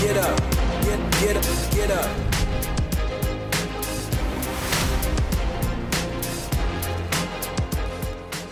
get up, get, get up, get up.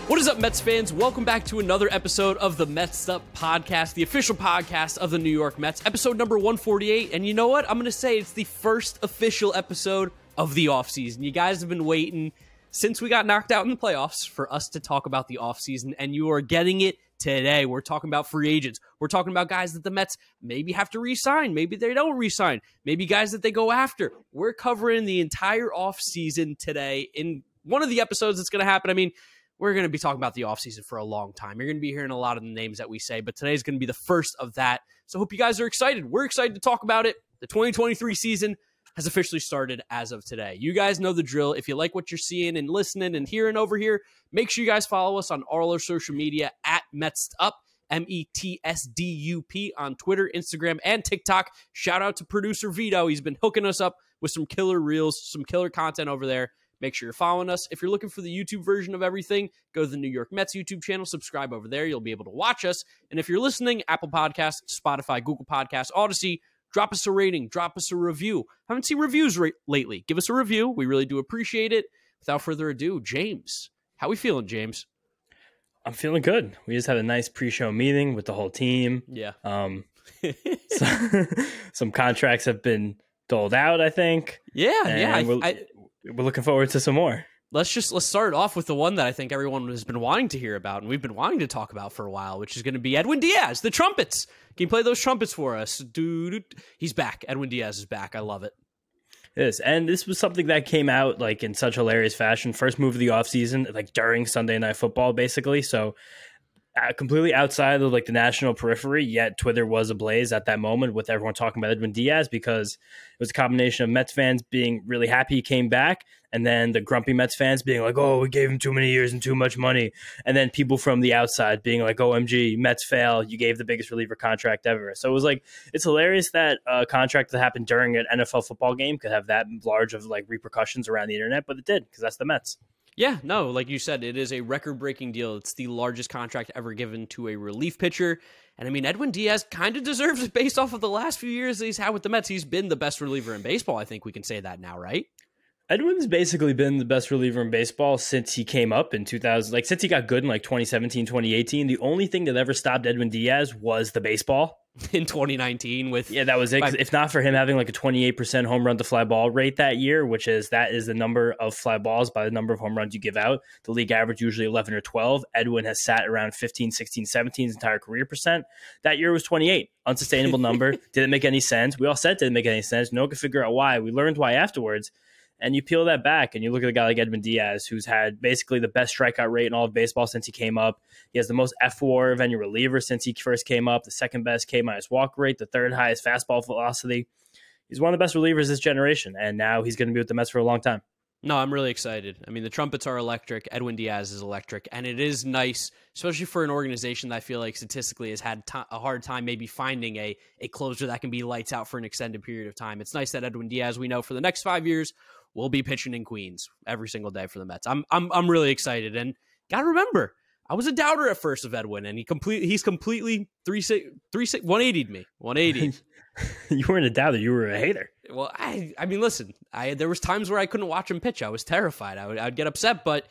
What is up, Mets fans? Welcome back to another episode of the Mets Up podcast, the official podcast of the New York Mets, episode number 148. And you know what? I'm going to say it's the first official episode of the offseason. You guys have been waiting since we got knocked out in the playoffs for us to talk about the offseason, and you are getting it today. We're talking about free agents. We're talking about guys that the Mets maybe have to re-sign. Maybe they don't re-sign. Maybe guys that they go after. We're covering the entire offseason today in one of the episodes that's going to happen. I mean, we're going to be talking about the offseason for a long time. You're going to be hearing a lot of the names that we say, but today's going to be the first of that. So hope you guys are excited. We're excited to talk about it. The 2023 season has officially started as of today. You guys know the drill. If you like what you're seeing and listening and hearing over here, make sure you guys follow us on all our social media at Mets Up. M E T S D U P on Twitter, Instagram, and TikTok. Shout out to producer Vito. He's been hooking us up with some killer reels, some killer content over there. Make sure you're following us. If you're looking for the YouTube version of everything, go to the New York Mets YouTube channel, subscribe over there. You'll be able to watch us. And if you're listening, Apple Podcasts, Spotify, Google Podcasts, Audacy, drop us a rating, drop us a review. Haven't seen reviews re- lately. Give us a review. We really do appreciate it. Without further ado, James, how we feeling, James? I'm feeling good. We just had a nice pre-show meeting with the whole team. Yeah. Um, so, some contracts have been doled out, I think. Yeah, yeah. I, we're, I, we're looking forward to some more. Let's just let's start off with the one that I think everyone has been wanting to hear about, and we've been wanting to talk about for a while, which is going to be Edwin Diaz, the trumpets. Can you play those trumpets for us? Dude, he's back. Edwin Diaz is back. I love it. Is. And this was something that came out like in such hilarious fashion. First move of the offseason, like during Sunday night football, basically. So Uh, completely outside of like the national periphery, yet Twitter was ablaze at that moment with everyone talking about Edwin Diaz because it was a combination of Mets fans being really happy he came back, and then the grumpy Mets fans being like, "Oh, we gave him too many years and too much money," and then people from the outside being like, "OMG, Mets fail! You gave the biggest reliever contract ever." So it was like it's hilarious that a contract that happened during an NFL football game could have that large of like repercussions around the internet, but it did because that's the Mets. Yeah, no, like you said, it is a record breaking deal. It's the largest contract ever given to a relief pitcher. And I mean, Edwin Diaz kind of deserves it based off of the last few years he's had with the Mets. He's been the best reliever in baseball. I think we can say that now, right? Edwin's basically been the best reliever in baseball since he came up in 2000. Like, since he got good in like 2017, 2018. The only thing that ever stopped Edwin Diaz was the baseball. In 2019, with Yeah, that was it. If not for him having like a 28% home run to fly ball rate that year, which is that is the number of fly balls by the number of home runs you give out. The league average usually 11 or 12. Edwin has sat around 15, 16, 17 his entire career percent. That year was 28. Unsustainable number. didn't make any sense. We all said it didn't make any sense. No one could figure out why. We learned why afterwards. And you peel that back and you look at a guy like Edwin Diaz, who's had basically the best strikeout rate in all of baseball since he came up. He has the most fWAR of any reliever since he first came up, the second best K minus walk rate, the third highest fastball velocity. He's one of the best relievers this generation, and now he's going to be with the Mets for a long time. No, I'm really excited. I mean, the trumpets are electric. Edwin Diaz is electric, and it is nice, especially for an organization that I feel like statistically has had ti a hard time maybe finding a a closer that can be lights out for an extended period of time. It's nice that Edwin Diaz, we know for the next five years, will be pitching in Queens every single day for the Mets. I'm I'm I'm really excited, and gotta remember, I was a doubter at first of Edwin, and he complete he's completely three six three six one eighty me one eighty. you weren't a doubter, you were a hater. Well, I I mean, listen, I there was times where I couldn't watch him pitch. I was terrified. I would I'd get upset, but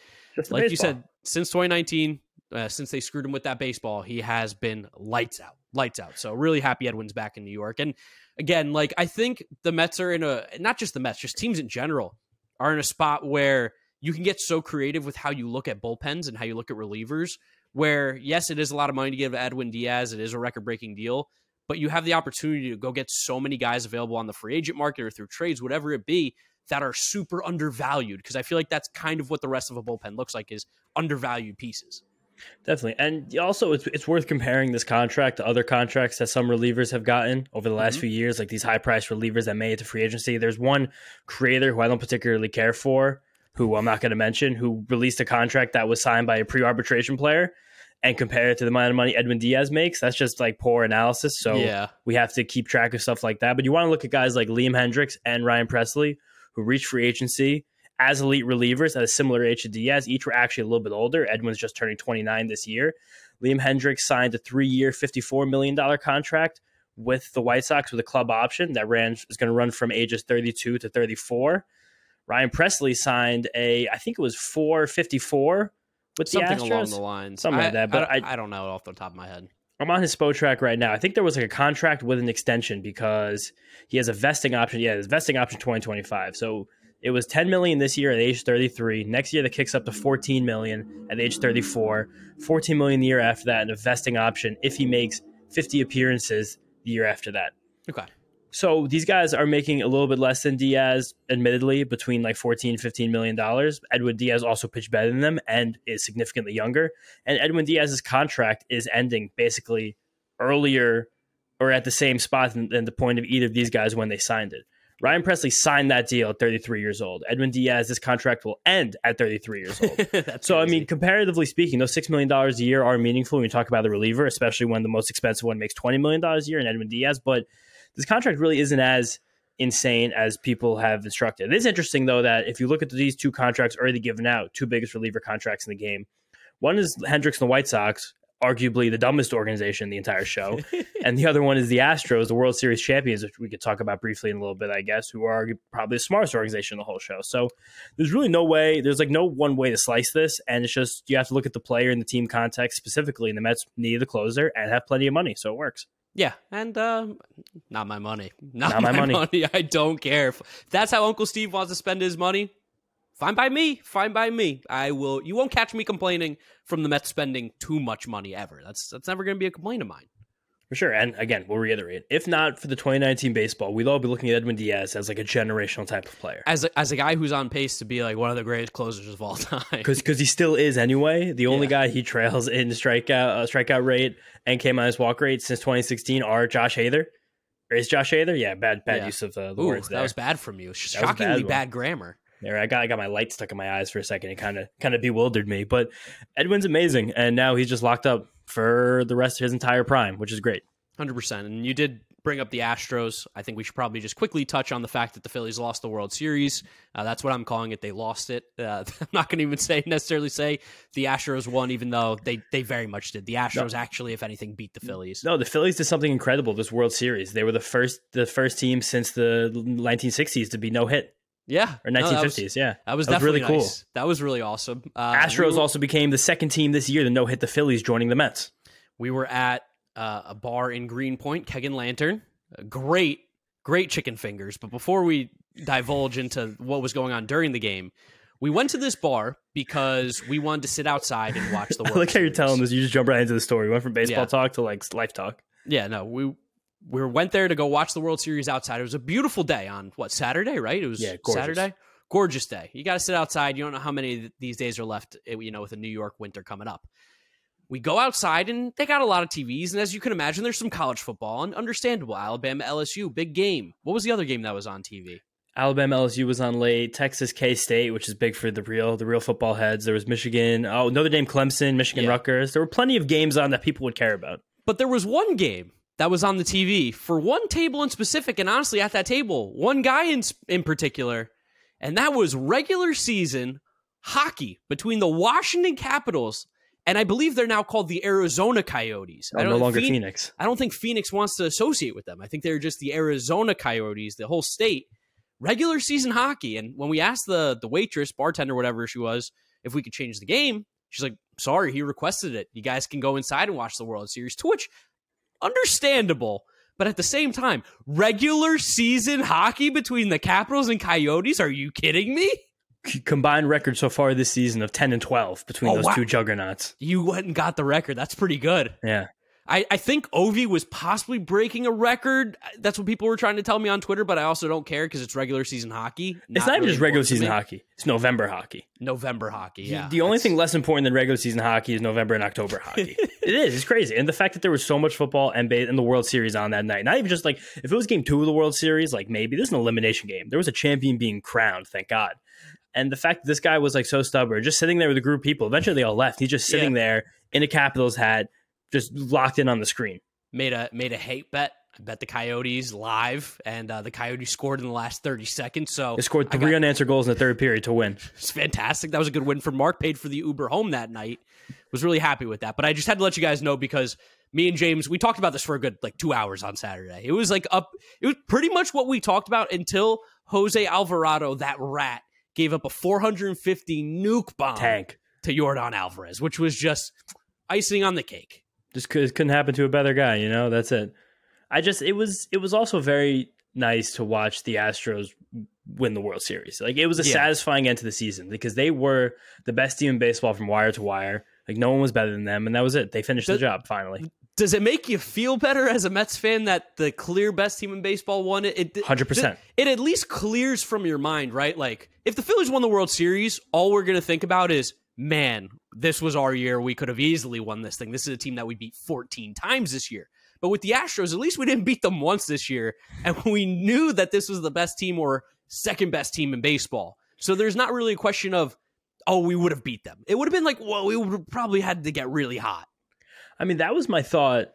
like you said, since 2019, uh, since they screwed him with that baseball, he has been lights out, lights out. So really happy Edwin's back in New York. And again, like I think the Mets are in a not just the Mets, just teams in general are in a spot where you can get so creative with how you look at bullpens and how you look at relievers. Where yes, it is a lot of money to give Edwin Diaz. It is a record breaking deal, but you have the opportunity to go get so many guys available on the free agent market or through trades, whatever it be, that are super undervalued. Because I feel like that's kind of what the rest of a bullpen looks like is undervalued pieces. Definitely. And also, it's, it's worth comparing this contract to other contracts that some relievers have gotten over the last Mhm. few years, like these high priced relievers that made it to free agency. There's one creator who I don't particularly care for, who I'm not going to mention, who released a contract that was signed by a pre arbitration player and compared it to the amount of money Edwin Diaz makes. That's just like poor analysis. So yeah, we have to keep track of stuff like that. But you want to look at guys like Liam Hendriks and Ryan Pressly, who reached free agency as elite relievers at a similar age to Diaz. Each were actually a little bit older. Edwin's just turning 29 this year. Liam Hendriks signed a three year, $54 million contract with the White Sox with a club option that ran is going to run from ages 32 to 34. Ryan Pressly signed a, I think it was 454 with Something the Astros. along the lines. Something like that, but I, I- I don't know off the top of my head. I'm on his Spotrac right now. I think there was like a contract with an extension because he has a vesting option. Yeah, his vesting option 2025. So it was 10 million this year at age 33. Next year that kicks up to 14 million at age 34. 14 million the year after that, and a vesting option if he makes 50 appearances the year after that. Okay. So these guys are making a little bit less than Diaz, admittedly, between like 14, 15 million dollars. Edwin Diaz also pitched better than them and is significantly younger. And Edwin Diaz's contract is ending basically earlier or at the same spot than, than the point of either of these guys when they signed it. Ryan Pressly signed that deal at 33 years old. Edwin Diaz, this contract will end at 33 years old. So I mean, comparatively speaking, those six million dollars a year are meaningful when you talk about the reliever, especially when the most expensive one makes twenty million dollars a year, and Edwin Diaz. But this contract really isn't as insane as people have instructed. It is interesting though that if you look at these two contracts already given out, two biggest reliever contracts in the game, one is Hendriks and the White Sox, arguably the dumbest organization in the entire show, and the other one is the Astros, the World Series champions, which we could talk about briefly in a little bit, I guess, who are probably the smartest organization in the whole show. So there's really no way, there's like no one way to slice this, and it's just you have to look at the player and the team context specifically. And the Mets need a closer and have plenty of money, so it works. Yeah, and uh, not my money. Not, Not my, my money. money. I don't care. If if that's how Uncle Steve wants to spend his money, fine by me. Fine by me. I will. You won't catch me complaining from the Mets spending too much money ever. That's that's never going to be a complaint of mine. For sure. And again, we'll reiterate if not for the 2019 baseball, we'd all be looking at Edwin Diaz as like a generational type of player. As a, as a guy who's on pace to be like one of the greatest closers of all time. Because he still is anyway. The only Yeah. guy he trails in strikeout uh, strikeout rate and K minus walk rate since 2016 are Josh Hader. Or is Josh Hader? Yeah, bad bad Yeah. use of uh, the Ooh, words that was bad from you. Shockingly bad bad, grammar. There, I got I got my light stuck in my eyes for a second. It kind of kind of bewildered me. But Edwin's amazing, and now he's just locked up for the rest of his entire prime, which is great. Hundred percent. And you did bring up the Astros. I think we should probably just quickly touch on the fact that the Phillies lost the World Series. Uh, that's what I'm calling it. They lost it. Uh, I'm not going to even say necessarily say the Astros won, even though they they very much did. The Astros actually, if anything, beat the Phillies. No, the Phillies did something incredible this World Series. They were the first the first team since the 1960s to be no hit Yeah, or no, that 1950s. was, yeah, that was That was definitely really cool. That was really awesome. Uh, Astros we were, also became the second team this year to no hit the Phillies, joining the Mets. we were at uh, a bar in Greenpoint, Keg and Lantern. Great, great chicken fingers. But before we divulge into what was going on during the game, we went to this bar because we wanted to sit outside and watch the I World like how you're telling this. You just jump right into the story. We went from baseball Yeah. talk to like life talk. Yeah, no, we we went there to go watch the World Series outside. It was a beautiful day on what Saturday, right? It was Yeah, gorgeous. Saturday. Gorgeous day. You got to sit outside. You don't know how many th- these days are left. eh, You know, with the New York winter coming up. We go outside and they got a lot of TVs, and as you can imagine, there's some college football and understandable. Alabama, LSU, big game. What was the other game that was on TV? Alabama LSU was on late. Texas K State, which is big for the real the real football heads. There was Michigan. Oh, Notre Dame, Clemson, Michigan, Yeah. Rutgers. There were plenty of games on that people would care about. But there was one game that was on the TV for one table in specific, and honestly, at that table, one guy in in particular, and that was regular season hockey between the Washington Capitals and I believe they're now called the Arizona Coyotes. Oh, I Oh, don't no longer Phoen- Phoenix. I don't think Phoenix wants to associate with them. I think they're just the Arizona Coyotes, the whole state. Regular season hockey. And when we asked the the waitress, bartender, whatever she was, if we could change the game, she's like, sorry, he requested it. You guys can go inside and watch the World Series. To which, understandable. But at the same time, regular season hockey between the Capitals and Coyotes? Are you kidding me? Combined record so far this season of ten and twelve between Oh, those wow. two juggernauts. You went and got the record. That's pretty good. Yeah. I, I think Ovi was possibly breaking a record. That's what people were trying to tell me on Twitter, but I also don't care because it's regular season hockey. It's not even really just regular season hockey. It's November hockey. November hockey. Yeah. the only thing less important than regular season hockey is November and October hockey. it is. It's crazy. And the fact that there was so much football and, and the World Series on that night. Not even just like, if it was game two of the World Series, like maybe this is an elimination game. There was a champion being crowned, thank God. And the fact that this guy was like so stubborn, just sitting there with a group of people, eventually they all left. He's just sitting there in a Capitals hat, just locked in on the screen. made a made a hate bet. I bet the Coyotes live, and uh, the Coyotes scored in the last thirty seconds. So They scored three got- unanswered goals in the third period to win. It's fantastic. That was a good win for Mark. Paid for the Uber home that night. Was really happy with that. But I just had to let you guys know because me and James, we talked about this for a good like two hours on Saturday. It was like up, it was pretty much what we talked about until Jose Alvarado, that rat, gave up a 450 nuke bomb Tank. to Yordan Alvarez, which was just icing on the cake. Just cause it couldn't happen to a better guy, you know. That's it. I just it was it was also very nice to watch the Astros win the World Series. Like it was a Yeah. satisfying end to the season because they were the best team in baseball from wire to wire. Like no one was better than them, and that was it. They finished the job finally. Does it make you feel better as a Mets fan that the clear best team in baseball won it? It 100%. It at least clears from your mind, right? Like if the Phillies won the World Series, all we're gonna think about is, man, this was our year. We could have easily won this thing. This is a team that we beat 14 times this year. But with the Astros, at least we didn't beat them once this year, and we knew that this was the best team or second best team in baseball. So there's not really a question of, oh, we would have beat them. It would have been like, well, we would have probably had to get really hot. I mean, that was my thought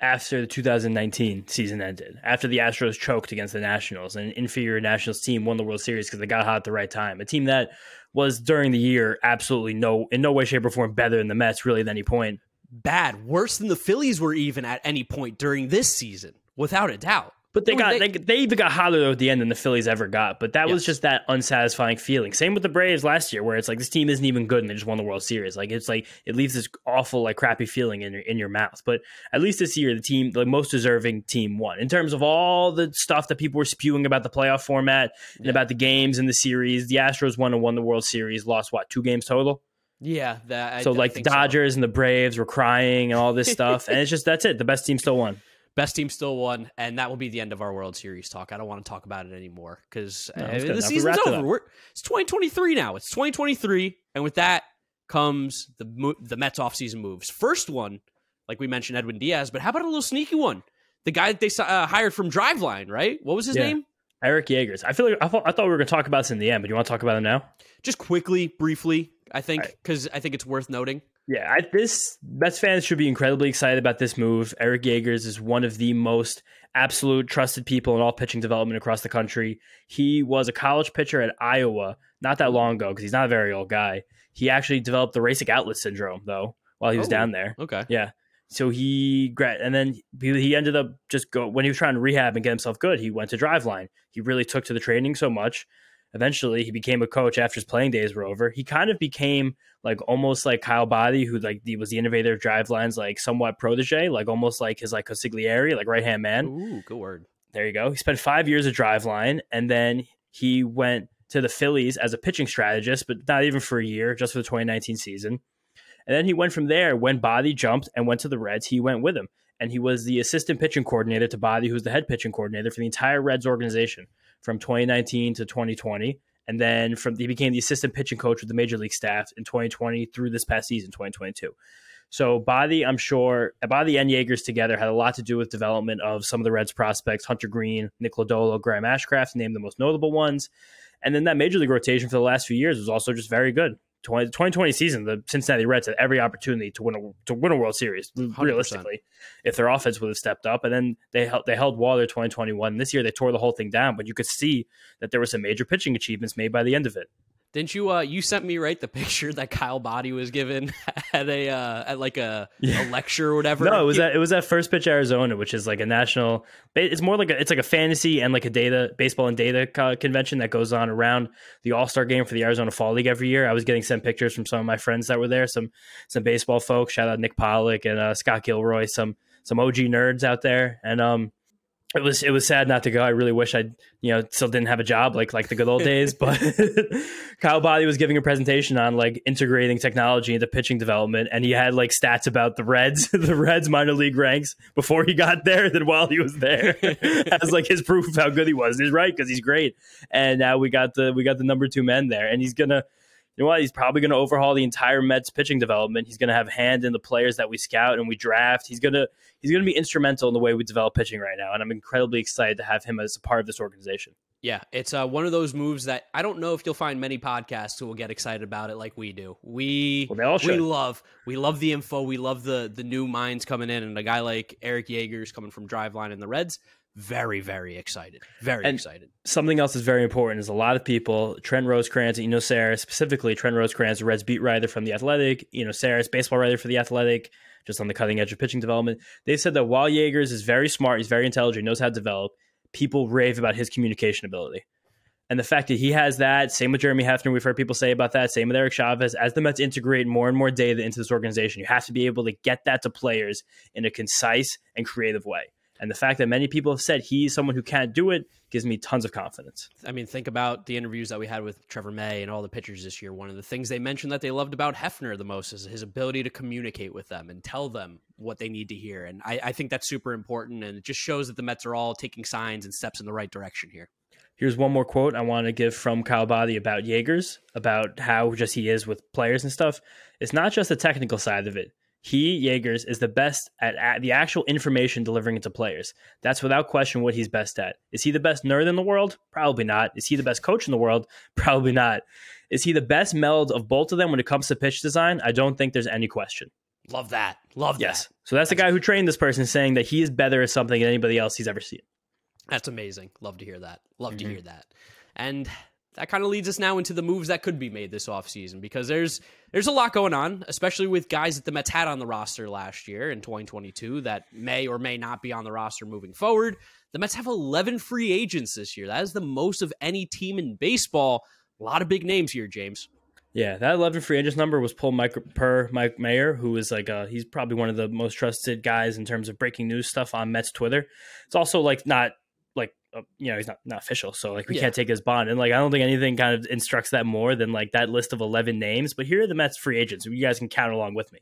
after the 2019 season ended. After the Astros choked against the Nationals, an inferior Nationals team won the World Series because they got hot at the right time. A team that was during the year absolutely no in no way, shape, or form better than the Mets really at any point. bad, worse than the Phillies were even at any point during this season, without a doubt. But they I got mean, they, they even got hotter at the end than the Phillies ever got. But that was just that unsatisfying feeling. Same with the Braves last year, where it's like this team isn't even good and they just won the World Series. Like it's like it leaves this awful like crappy feeling in your in your mouth. But at least this year, the team, the most deserving team, won. In terms of all the stuff that people were spewing about the playoff format and Yeah. about the games and the series, the Astros won and won the World Series. Lost what two games total? Yeah, that. I- so I like the think so. Dodgers and the Braves were crying and all this stuff, and it's just that's it. The best team still won. Best team still won, and that will be the end of our World Series talk. I don't want to talk about it anymore because No, good. the season's it over. We're, it's 2023 now. It's 2023, and with that comes the mo- the Mets offseason moves. First one, like we mentioned, Edwin Diaz, but how about a little sneaky one? The guy that they uh, hired from Driveline, right? What was his Yeah. name? Eric Jagers. I feel like I thought, I thought we were going to talk about this in the end, but you want to talk about it now? Just quickly, briefly, I think, Right. because I think it's worth noting. Yeah, I, this Mets fans should be incredibly excited about this move. Eric Jagers is one of the most absolute trusted people in all pitching development across the country. He was a college pitcher at Iowa not that long ago because he's not a very old guy. He actually developed thoracic outlet syndrome though while he was Oh. down there. Okay. Yeah. So he and then he he ended up just go when he was trying to rehab and get himself good. He went to Driveline. He really took to the training so much. Eventually, he became a coach after his playing days were over. He kind of became like almost like Kyle Boddy, who like he was the innovator of Driveline's like somewhat protege, like almost like his like consigliere, like right hand man. Ooh, good word. There you go. He spent five years at Driveline, and then he went to the Phillies as a pitching strategist, but not even for a year, just for the 2019 season. And then he went from there. When Boddy jumped and went to the Reds, he went with him, and he was the assistant pitching coordinator to Boddy, who was the head pitching coordinator for the entire Reds organization from 2019 to 2020. And then from he became the assistant pitching coach with the major league staff in 2020 through this past season, 2022. So Boddy, I'm sure, Boddy and Jagers together had a lot to do with development of some of the Reds prospects, Hunter Greene, Nick Lodolo, Graham Ashcraft, to name the most notable ones. And then that major league rotation for the last few years was also just very good. 20, 2020 season, the Cincinnati Reds had every opportunity to win a to win a World Series. Realistically, if their offense would have stepped up, and then they held they held water 2021. This year they tore the whole thing down, but you could see that there were some major pitching achievements made by the end of it. Didn't you? Uh, you sent me right the picture that Kyle Boddy was given at a uh, at like a, Yeah. a lecture or whatever. No, it was that it was at First Pitch Arizona, which is like a national. It's more like a it's like a fantasy and like a data baseball and data co- convention that goes on around the All Star game for the Arizona Fall League every year. I was getting sent pictures from some of my friends that were there, some some baseball folks. Shout out Nick Pollack and uh, Scott Gilroy, some some OG nerds out there, and um. It was it was sad not to go. I really wish I you know still didn't have a job like like the good old days. But Kyle Boddy was giving a presentation on like integrating technology into pitching development, and he had like stats about the Reds, the Reds minor league ranks before he got there than while he was there, as like his proof of how good he was. He's right because he's great, and now we got the we got the number two men there, and he's gonna. You know what? He's probably going to overhaul the entire Mets pitching development. He's going to have a hand in the players that we scout and we draft. He's going to he's going to be instrumental in the way we develop pitching right now, and I'm incredibly excited to have him as a part of this organization. Yeah, it's uh, one of those moves that I don't know if you'll find many podcasts who will get excited about it like we do. We Well, we love we love the info. We love the the new minds coming in, and a guy like Eric Jagers coming from Driveline and the Reds. Very very excited. Very And- excited. something else is very important is a lot of people, Trent Rosecrans and Eno Sarris, specifically Trent Rosecrans, Reds beat writer from The Athletic, Eno Sarris, baseball writer for The Athletic, just on the cutting edge of pitching development. They said that while Jagers is very smart, he's very intelligent, knows how to develop, people rave about his communication ability. And the fact that he has that, same with Jeremy Hefner, we've heard people say about that, same with Eric Chavez. As the Mets integrate more and more data into this organization, you have to be able to get that to players in a concise and creative way. And the fact that many people have said he's someone who can't do it gives me tons of confidence. I mean, think about the interviews that we had with Trevor May and all the pitchers this year. One of the things they mentioned that they loved about Hefner the most is his ability to communicate with them and tell them what they need to hear. And I, I think that's super important. And it just shows that the Mets are all taking signs and steps in the right direction here. Here's one more quote I want to give from Kyle Boddy about Jagers, about how just he is with players and stuff. It's not just the technical side of it. He, Jagers, is the best at, at, the actual information delivering it to players. That's without question what he's best at. Is he the best nerd in the world? Probably not. Is he the best coach in the world? Probably not. Is he the best meld of both of them when it comes to pitch design? I don't think there's any question. Love that. Love yes. that. So that's, that's the guy who trained this person saying that he is better at something than anybody else he's ever seen. That's amazing. Love to hear that. Love mm-hmm. to hear that. And that kind of leads us now into the moves that could be made this offseason because there's there's a lot going on, especially with guys that the Mets had on the roster last year in 2022 that may or may not be on the roster moving forward. The Mets have 11 free agents this year. That is the most of any team in baseball. A lot of big names here, James. Yeah, that 11 free agents number was pulled Mike, per Mike Mayer, who is like a, he's probably one of the most trusted guys in terms of breaking news stuff on Mets Twitter. It's also like not like uh, you know he's not not official, so like we yeah. can't take his bond. And like I don't think anything kind of instructs that more than like that list of eleven names. But here are the Mets free agents. You guys can count along with me: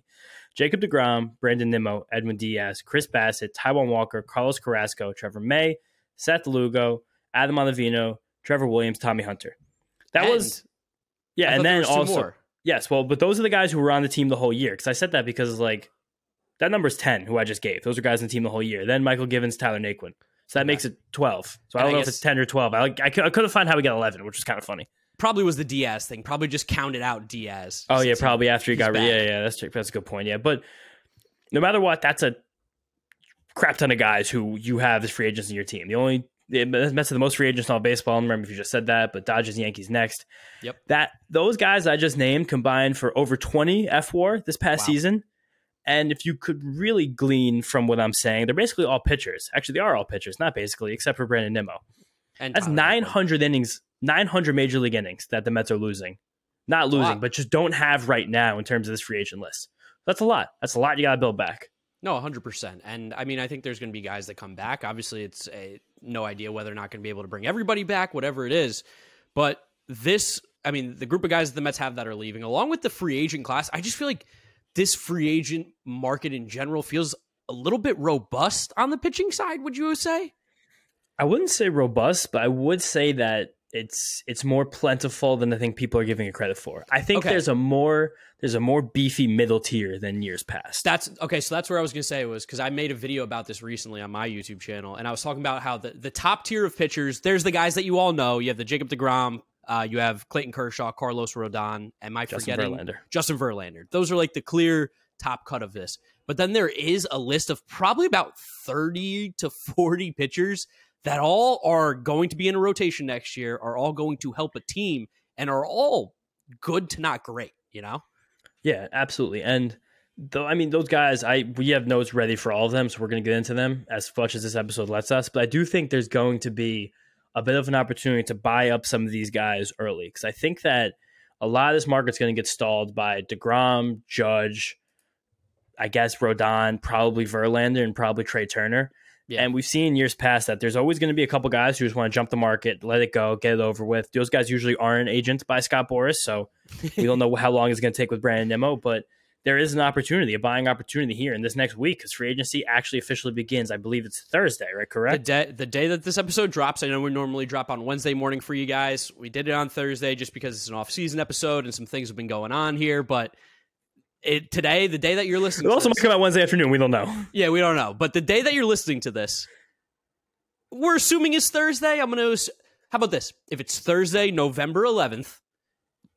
Jacob Degrom, Brandon Nimmo, Edwin Diaz, Chris Bassitt Taijuan Walker, Carlos Carrasco, Trevor May, Seth Lugo, Adam Ottavino, Trevor Williams, Tommy Hunter. That and was yeah, and then also more. yes, well, but those are the guys who were on the team the whole year. Because I said that because like that number's ten, who I just gave. Those are guys on the team the whole year. Then Mychal Givens, Tyler Naquin. So that makes it 12. So I don't I know if it's 10 or 12. I, I, I couldn't find how we got 11, which was kind of funny. Probably was the Diaz thing. Probably just counted out Diaz. Oh, yeah, probably after he got. Back. Yeah, yeah, that's, that's a good point. Yeah. But no matter what, that's a crap ton of guys who you have as free agents in your team. The only are the most free agents in all baseball. I don't remember if you just said that, but Dodgers, Yankees next. Yep. That those guys I just named combined for over 20 fWAR this past wow. season. And if you could really glean from what I'm saying, they're basically all pitchers. Actually, they are all pitchers, not basically, except for Brandon Nimmo. And that's 900 innings, 900 major league innings that the Mets are losing. Not losing, but just don't have right now in terms of this free agent list. That's a lot. That's a lot you got to build back. No, 100%. And I mean, I think there's going to be guys that come back. Obviously, it's a, no idea whether or not going to be able to bring everybody back, whatever it is. But this, I mean, the group of guys that the Mets have that are leaving, along with the free agent class, I just feel like this free agent market in general feels a little bit robust on the pitching side, would you say? I wouldn't say robust, but I would say that it's it's more plentiful than I think people are giving it credit for. I think okay. there's a more there's a more beefy middle tier than years past. That's okay. So that's where I was gonna say was because I made a video about this recently on my YouTube channel, and I was talking about how the the top tier of pitchers. There's the guys that you all know. You have the Jacob Degrom, uh, you have Clayton Kershaw, Carlos Rodon. Am I Justin forgetting Verlander. Justin Verlander? Those are like the clear top cut of this. But then there is a list of probably about 30 to 40 pitchers that all are going to be in a rotation next year, are all going to help a team, and are all good to not great, you know? Yeah, absolutely. And though I mean those guys, I we have notes ready for all of them, so we're gonna get into them as much as this episode lets us. But I do think there's going to be a bit of an opportunity to buy up some of these guys early because I think that a lot of this market's going to get stalled by Degrom, Judge, I guess Rodon, probably Verlander, and probably Trea Turner. Yeah. And we've seen years past that there's always going to be a couple guys who just want to jump the market, let it go, get it over with. Those guys usually aren't agents by Scott Boras, so we don't know how long it's going to take with Brandon Nimmo, but there is an opportunity, a buying opportunity here in this next week because free agency actually officially begins. I believe it's Thursday, right? Correct. The day, the day that this episode drops, I know we normally drop on Wednesday morning for you guys. We did it on Thursday just because it's an off-season episode and some things have been going on here. But it today, the day that you're listening, it also this, might come out Wednesday afternoon. We don't know. Yeah, we don't know. But the day that you're listening to this, we're assuming is Thursday. I'm to. How about this? If it's Thursday, November 11th,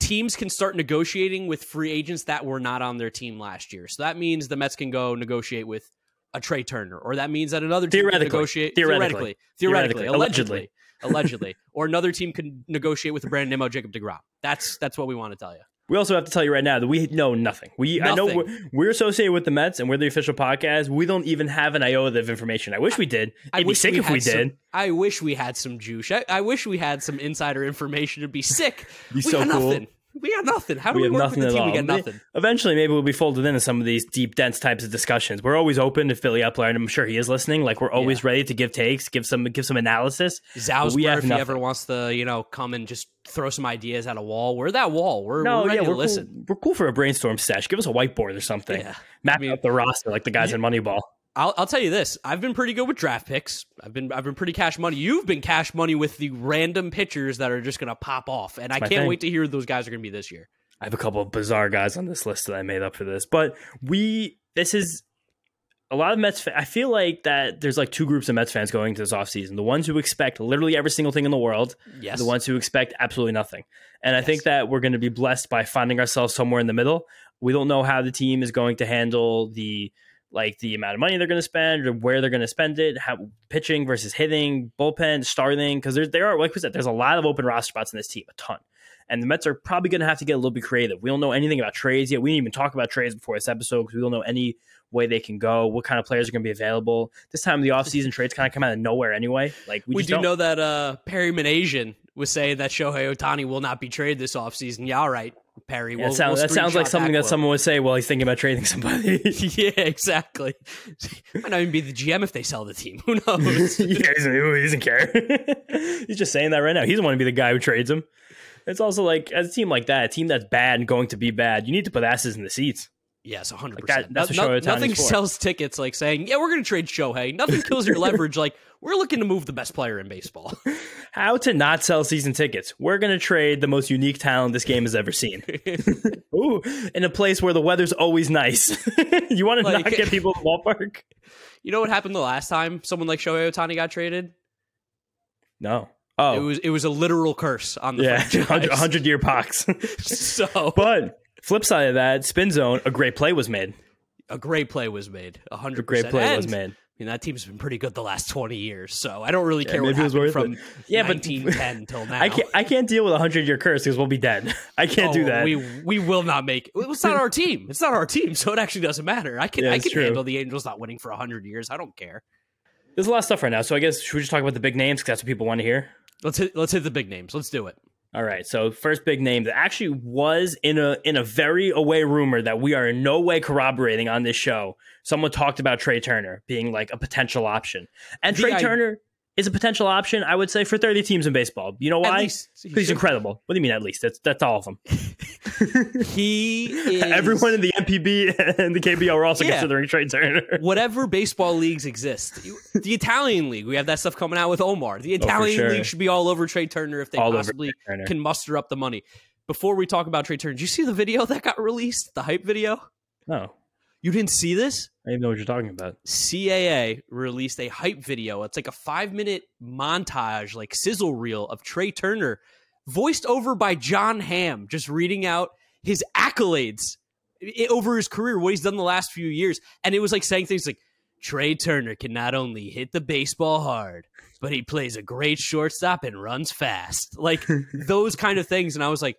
teams can start negotiating with free agents that were not on their team last year. So that means the Mets can go negotiate with a Trea Turner, or that means that another team can negotiate theoretically, theoretically, theoretically, allegedly, allegedly, or another team can negotiate with Brandon Nimmo, Jacob Degrom. That's that's what we want to tell you. We also have to tell you right now that we know nothing. We I know we're we're associated with the Mets and we're the official podcast. We don't even have an iota of information. I wish we did. I It'd be wish sick if had we some- did. I wish we had some juice. I, I wish we had some insider information. It'd be sick. Be we so got cool. nothing. We got nothing. How do We we, have nothing at all. We got nothing. Eventually, maybe we'll be folded into some of these deep, dense types of discussions. We're always open to Billy Eppler, and I'm sure he is listening. Like we're always ready to give takes, give some, give some analysis. Zauzmer, have if he ever wants to, you know, come and just throw some ideas at a wall, we're that wall. We're, No, we're ready yeah, to we're listen. cool. We're cool for a brainstorm sesh. Give us a whiteboard or something. Yeah. Map I mean- out the roster like the guys in Moneyball. I'll, I'll tell you this: I've been pretty good with draft picks. I've been I've been pretty cash money. You've been cash money with the random pitchers that are just going to pop off, and I can't thing. wait to hear who those guys are going to be this year. I have a couple of bizarre guys on this list that I made up for this, but we this is a lot of Mets. I feel like that there's like two groups of Mets fans going to this offseason. The ones who expect literally every single thing in the world, Yes, the ones who expect absolutely nothing. And I think that we're going to be blessed by finding ourselves somewhere in the middle. We don't know how the team is going to handle the like the amount of money they're going to spend or where they're going to spend it, how pitching versus hitting, bullpen, starting because there's there are like we said there's a lot of open roster spots in this team, a ton. And the Mets are probably going to have to get a little bit creative. We don't know anything about trades yet. We didn't even talk about trades before this episode because we don't know any way they can go, what kind of players are going to be available. This time of the offseason, trades kind of come out of nowhere anyway. Like we, we, just do don't. know that uh, Perry Minasian was saying that Shohei Ohtani will not be traded this offseason. Yeah, all right, Perry. We'll, that sounds, we'll that sounds like something that, someone would say while he's thinking about trading somebody. yeah, exactly. Might not even be the GM if they sell the team. Who knows? yeah, he doesn't, he doesn't care. he's just saying that right now. He doesn't want to be the guy who trades him. It's also like as a team like that, a team that's bad and going to be bad, you need to put asses in the seats. Yes, 100%. Like that- that's No- what Shohei nothing sells tickets like saying, yeah, we're going to trade Shohei. Nothing kills your leverage like, we're looking to move the best player in baseball. How to not sell season tickets? We're going to trade the most unique talent this game has ever seen. Ooh, in a place where the weather's always nice. you want to Like- not get people in the ballpark? you know what happened the last time someone like Shohei Ohtani got traded? No. Oh, It was it was a literal curse on the yeah, franchise. 100 year pox. so but flip side of that, spin zone, a great play was made. a great play was made. A A hundred great play was And, made. I mean, that team's been pretty good the last twenty years, so I don't really Yeah, care what was happened worth from it. Yeah, but- 1910 till now. I can't. I can't deal with a hundred year curse because we'll be dead. I can't do Oh, that. We we will not make. Well, it's not our team. It's not our team, so it actually doesn't matter. I can Yeah, I can true. handle the Angels not winning for hundred years. I don't care. There's a lot of stuff right now. So I guess should we just talk about the big names because that's what people want to hear. Let's hit let's hit the big names. Let's do it. All right. So first big name that actually was in a in a very away rumor that we are in no way corroborating on this show. Someone talked about Trea Turner being like a potential option, and The Trea i- Turner is a potential option. I would say for 30 teams in baseball. You know why? least he Because he's should- incredible. What do you mean? At least that's that's all of them. He is Everyone in the NPB and the KBO are also Yeah. considering Trea Turner. whatever baseball leagues exist. The Italian league, we have that stuff coming out with Omar. The oh, Italian Oh, sure. league should be all over Trea Turner if they All possibly can muster up the money. Before we talk about Trea Turner, did you see the video that got released? The hype video? No, You didn't see this? I don't even know what you're talking about. CAA released a hype video. It's like a five minute montage, like sizzle reel of Trea Turner, voiced over by Jon Hamm, just reading out his accolades over his career, what he's done the last few years. And it was like saying things like Trea Turner can not only hit the baseball hard, but he plays a great shortstop and runs fast. Like those kind of things. And I was like,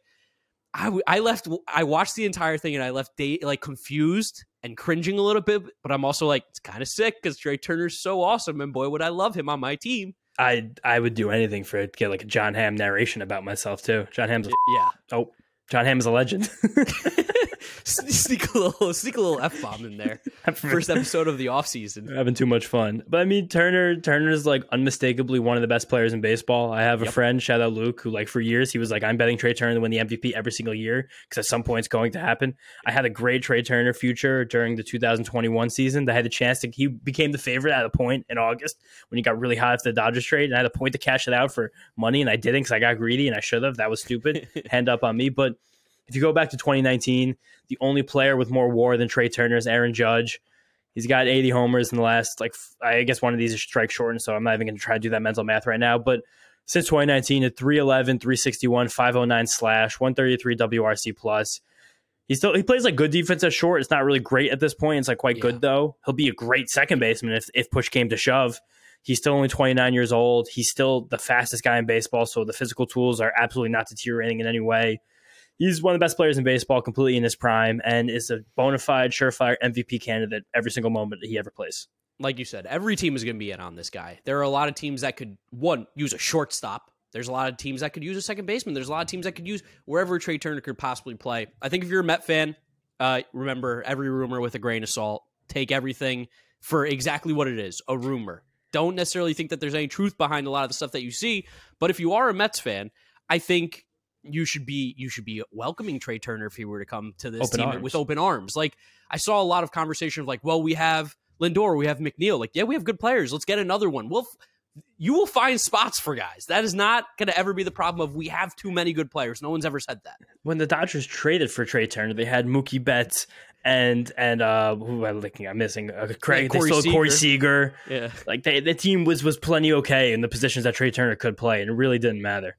I, I left I watched the entire thing and I left day, like confused and cringing a little bit, but I'm also like it's kind of sick because Trea Turner's so awesome and boy would I love him on my team. I I would do anything for it to get like a Jon Hamm narration about myself too. Jon Hamm's a, Yeah, oh Jon Hamm is a legend. sneak a little sneak a little f bomb in there. First episode of the off season. having too much fun. But I mean, Turner Turner is like unmistakably one of the best players in baseball. I have a Yep. friend, shout out Luke, who like for years he was like, I'm betting Trea Turner to win the MVP every single year because at some point it's going to happen. I had a great Trea Turner future during the 2021 season. That had the chance to he became the favorite at a point in August when he got really hot after the Dodgers trade, and I had a point to cash it out for money, and I didn't because I got greedy and I should have. That was stupid. Hand up on me, but. If you go back to 2019, the only player with more WAR than Trea Turner is Aaron Judge. He's got 80 homers in the last, like, I guess one of these is strike shortened, so I'm not even going to try to do that mental math right now. But since 2019, at 311, 361, 509 slash, 133 WRC plus. He still he plays like good defense at short. It's not really great at this point. It's like quite Yeah. good though. He'll be a great second baseman if if push came to shove. He's still only 29 years old. He's still the fastest guy in baseball, so the physical tools are absolutely not deteriorating in any way. He's one of the best players in baseball, completely in his prime, and is a bona fide, surefire MVP candidate every single moment that he ever plays. Like you said, every team is going to be in on this guy. There are a lot of teams that could one use a shortstop. There's a lot of teams that could use a second baseman. There's a lot of teams that could use wherever Trea Turner could possibly play. I think if you're a Met fan, uh, remember every rumor with a grain of salt. Take everything for exactly what it is a rumor. Don't necessarily think that there's any truth behind a lot of the stuff that you see. But if you are a Mets fan, I think you should be you should be welcoming Trea Turner if he were to come to this Open team arms. with open arms. Like I saw a lot of conversation of like, well, we have Lindor, we have McNeil. Like, yeah, we have good players. Let's get another one. Well, you will find spots for guys. That is not going to ever be the problem of we have too many good players. No one's ever said that. When the Dodgers traded for Trea Turner, they had Mookie Betts and and uh who am I looking? I'm missing uh, Craig. Yeah, they Corey still had Corey Seager. Yeah. Like they, the team was was plenty okay in the positions that Trea Turner could play, and it really didn't matter.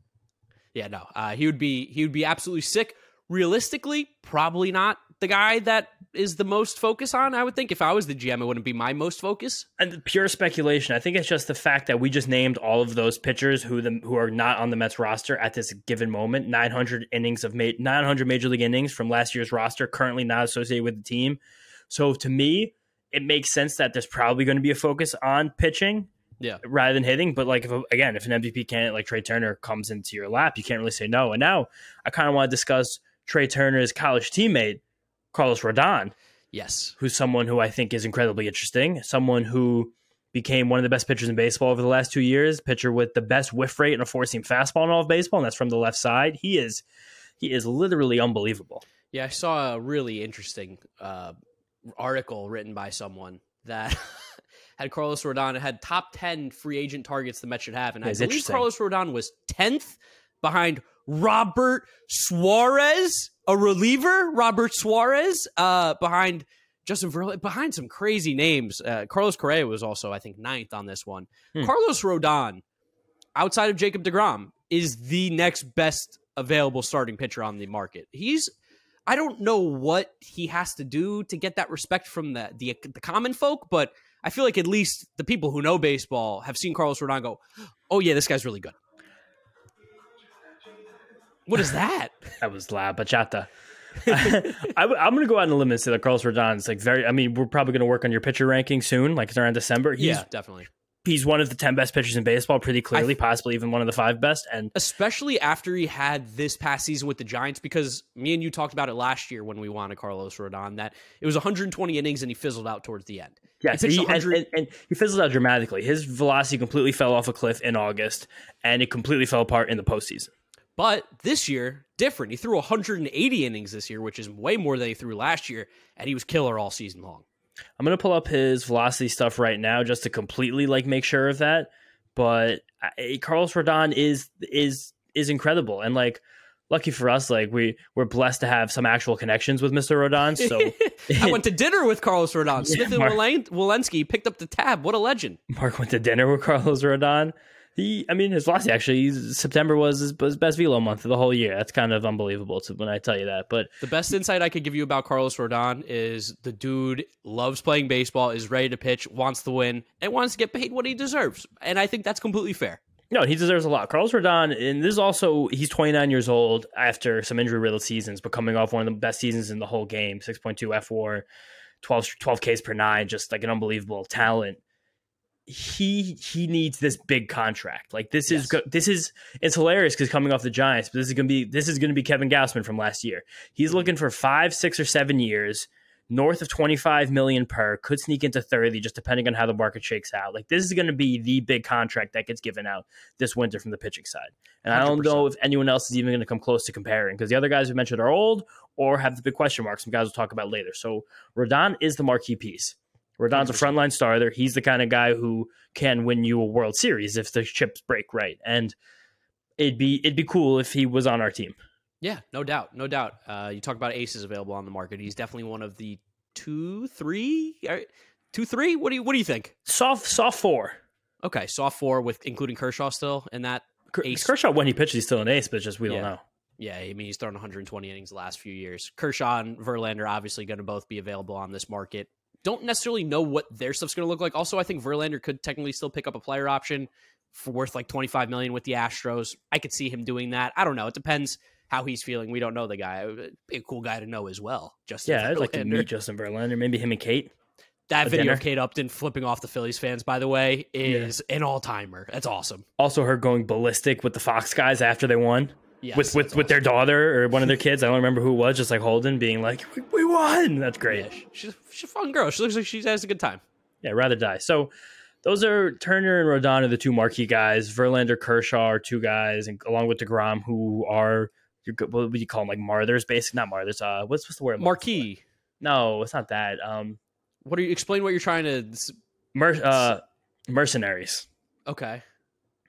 Yeah, no. Uh, he would be he would be absolutely sick. Realistically, probably not the guy that is the most focus on. I would think if I was the GM, it wouldn't be my most focus. And pure speculation. I think it's just the fact that we just named all of those pitchers who the who are not on the Mets roster at this given moment. 900 innings of ma- 900 major league innings from last year's roster, currently not associated with the team. So to me, it makes sense that there's probably going to be a focus on pitching Yeah. rather than hitting. But like, if again, if an MVP candidate like Trea Turner comes into your lap, you can't really say no. And now I kind of want to discuss Trea Turner's college teammate, Carlos Rodon Yes. who's someone who I think is incredibly interesting, someone who became one of the best pitchers in baseball over the last two years, pitcher with the best whiff rate and a four seam fastball in all of baseball, and that's from the left side. He is he is literally unbelievable. Yeah, I saw a really interesting uh, article written by someone that had Carlos Rodon. It had top 10 free agent targets the Mets should have. And I believe. Carlos Rodon was 10th behind Robert Suarez, a reliever, Robert Suarez, uh, behind Justin Verlander, behind some crazy names. Uh, Carlos Correa was also, I think, ninth on this one. Hmm. Carlos Rodon, outside of Jacob DeGrom, is the next best available starting pitcher on the market. He's I don't know what he has to do to get that respect from the, the the common folk, but I feel like at least the people who know baseball have seen Carlos Rodon go, "Oh yeah, this guy's really good." What is that? That was La Bachata. I, am going to go out on a limb and say that Carlos Rodon is like very. I mean, we're probably going to work on your pitcher ranking soon, like it's around December. He's yeah, definitely. He's one of the ten best pitchers in baseball, pretty clearly, possibly even one of the five best. And Especially after he had this past season with the Giants, because me and you talked about it last year when we wanted Carlos Rodon that it was 120 innings and he fizzled out towards the end. Yes, He he, and, and, and he fizzled out dramatically. His velocity completely fell off a cliff in August, and it completely fell apart in the postseason. But this year, different. He threw 180 innings this year, which is way more than he threw last year, and he was killer all season long. I'm gonna pull up his velocity stuff right now just to completely like make sure of that. But uh, Carlos Rodon is is is incredible, and like lucky for us, like we we're blessed to have some actual connections with Mr. Rodon. So I went to dinner with Carlos Rodon. Smith and Mark- Walen- Walensky picked up the tab. What a legend. Mark went to dinner with Carlos Rodon. He, I mean, his velocity actually. September was his, his best velo month of the whole year. That's kind of unbelievable to, when I tell you that. But The best insight I could give you about Carlos Rodon is the dude loves playing baseball, is ready to pitch, wants to win, and wants to get paid what he deserves. And I think that's completely fair. No, he deserves a lot. Carlos Rodon, and this is also he's 29 years old after some injury riddled seasons, but coming off one of the best seasons in the whole game 6.2 fWAR, 12, 12 Ks per nine, just like an unbelievable talent. He he needs this big contract. Like this is Yes. go, this is it's hilarious because coming off the Giants, but this is gonna be this is gonna be Kevin Gausman from last year. He's mm-hmm. looking for five, six, or seven years, north of 25 million per, could sneak into 30, just depending on how the market shakes out. Like this is gonna be the big contract that gets given out this winter from the pitching side. And I don't know if anyone else is even going to come close to comparing because the other guys we mentioned are old or have the big question marks. Some guys we'll talk about later. So Rodon is the marquee piece. Rodon's a 100%. frontline starter. He's the kind of guy who can win you a World Series if the chips break right. And it'd be it'd be cool if he was on our team. Yeah, no doubt, no doubt. Uh, you talk about aces available on the market. He's definitely one of the two, three, uh, two, three. What do you What do you think? Soft soft four. Okay, soft four with including Kershaw still in that. Ace. Kershaw when he pitches he's still an ace, but just we don't know. Yeah, I mean he's thrown 120 innings the last few years. Kershaw and Verlander obviously going to both be available on this market. Don't necessarily know what their stuff's going to look like. Also, I think Verlander could technically still pick up a player option for worth like 25 million with the Astros. I could see him doing that. I don't know. It depends how he's feeling. We don't know the guy. Be a cool guy to know as well. Justin Yeah, I'd like to meet Justin Verlander, maybe him and Kate. that video dinner. of Kate Upton flipping off the Phillies fans. By the way, is an all timer. That's awesome. Also, her going ballistic with the Fox guys after they won. Yes, with with, that's with their daughter or one of their kids. I don't remember who it was, just like Holden being like, "We, we won." That's great. Yeah, she's she's a fun girl. She looks like she has a good time. Yeah, rather die. So those are Turner and Rodon are the two marquee guys. Verlander, Kershaw are two guys, and along with Degrom, who are what would you call them? Like martyrs, basically not martyrs. Uh, what's what's the word? Marquee. No, it's not that. Um, What are you explain? What you're trying to? mer- uh, mercenaries. Okay,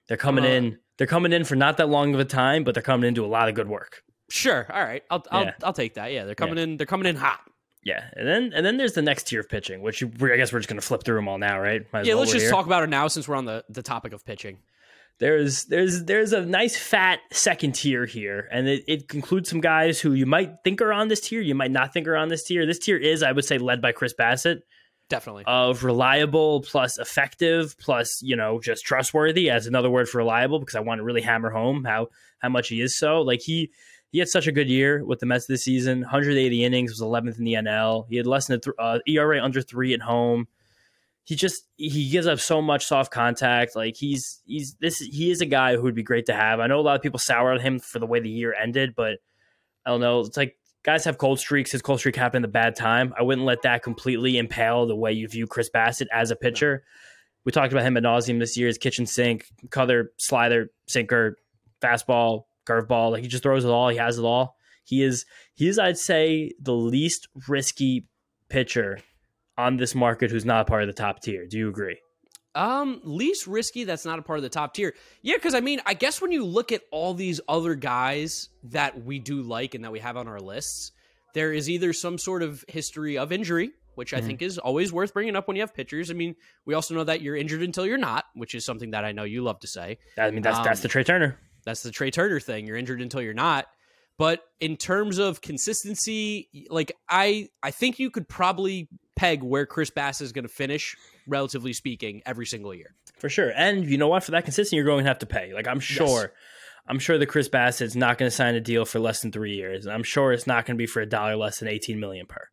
They're coming Uh, in. They're coming in for not that long of a time, but they're coming into a lot of good work. sure. All right, I'll I'll, Yeah. I'll take that. Yeah, they're coming in. They're coming in hot. Yeah, and then and then there's the next tier of pitching, which you, I guess we're just going to flip through them all now, right? Might Yeah, well, let's just here. talk about it now since we're on the the topic of pitching. there's there's there's a nice fat second tier here and it, it includes some guys who you might think are on this tier you might not think are on this tier this tier is i would say led by chris bassitt Definitely. of reliable plus effective plus you know just trustworthy as another word for reliable because i want to really hammer home how how much he is so like he he had such a good year with the Mets this season. 180 innings was 11th in the NL. He had less than a th- uh, ERA under three at home he just he gives up so much soft contact. Like he's he's this he is a guy who would be great to have. I know a lot of people sour on him for the way the year ended, but I don't know. It's like guys have cold streaks. His cold streak happened at a bad time. I wouldn't let that completely impale the way you view Chris Bassitt as a pitcher. We talked about him at nauseum this year. His kitchen sink, cutter, slider, sinker, fastball, curveball. Like he just throws it all. He has it all. He is he is I'd say the least risky pitcher on this market who's not part of the top tier. Do you agree? Um, least risky. That's not a part of the top tier. Yeah, because I mean, I guess when you look at all these other guys that we do like and that we have on our lists, there is either some sort of history of injury, which I Mhm. think is always worth bringing up when you have pitchers. I mean, we also know that you're injured until you're not, which is something that I know you love to say. I mean, that's that's Um, the Trea Turner. That's the Trea Turner thing. You're injured until you're not. But in terms of consistency, like I, I think you could probably peg where Chris Bass is going to finish, relatively speaking, every single year. For sure. And you know what? For that consistency, you're going to have to pay. Like I'm sure. I'm sure that Chris Bassitt's not going to sign a deal for less than three years. And I'm sure it's not going to be for a dollar less than 18 million per.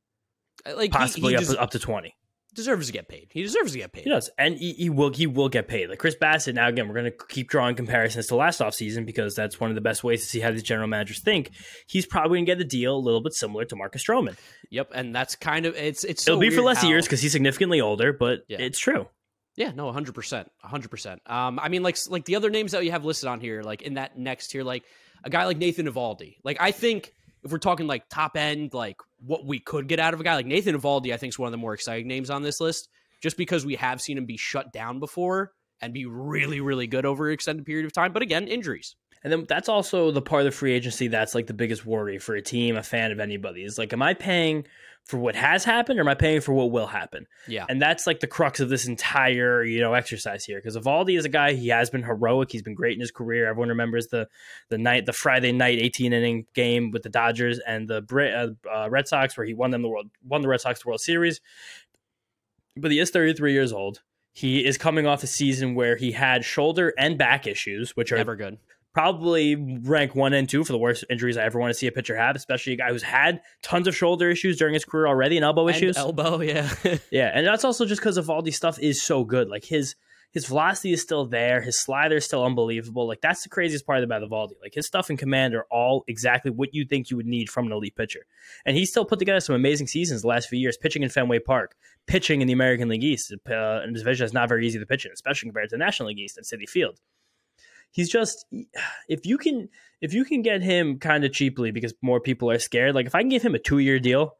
Uh, Like Possibly he, up, des- up to 20. Deserves to get paid. He deserves to get paid. He does. And he, he will he will get paid. Like Chris Bassitt, now again, we're going to keep drawing comparisons to last offseason because that's one of the best ways to see how these general managers think. He's probably going to get a deal a little bit similar to Marcus Stroman. Yep, and that's kind of it's it's. So It'll be for less how- years because he's significantly older, but Yeah. it's true. Yeah, no, hundred percent, hundred percent. Um, I mean, like like the other names that you have listed on here, like in that next tier, like a guy like Nathan Eovaldi. Like I think if we're talking like top end, like what we could get out of a guy like Nathan Eovaldi, I think is one of the more exciting names on this list, just because we have seen him be shut down before and be really, really good over an extended period of time. But again, injuries. And then that's also the part of the free agency that's like the biggest worry for a team, a fan of anybody is like, am I paying for what has happened or am I paying for what will happen? Yeah, And that's like the crux of this entire, you know, exercise here. Because Eovaldi is a guy, he has been heroic. He's been great in his career. Everyone remembers the the night, the Friday night 18 inning game with the Dodgers and the uh, uh, Red Sox, where he won them the world, won the Red Sox the World Series. But he is 33 years old. He is coming off a season where he had shoulder and back issues, which are never good. Probably rank one and two for the worst injuries I ever want to see a pitcher have, especially a guy who's had tons of shoulder issues during his career already and elbow And issues. elbow, yeah. yeah, and that's also just because of Eovaldi's stuff is so good. Like his his velocity is still there, his slider is still unbelievable. Like that's the craziest part about Eovaldi. Like his stuff and command are all exactly what you think you would need from an elite pitcher. And he's still put together some amazing seasons the last few years, pitching in Fenway Park, pitching in the American League East, uh, and division is not very easy to pitch in, especially compared to the National League East and Citi Field he's just if you can if you can get him kind of cheaply because more people are scared like if i can give him a two year deal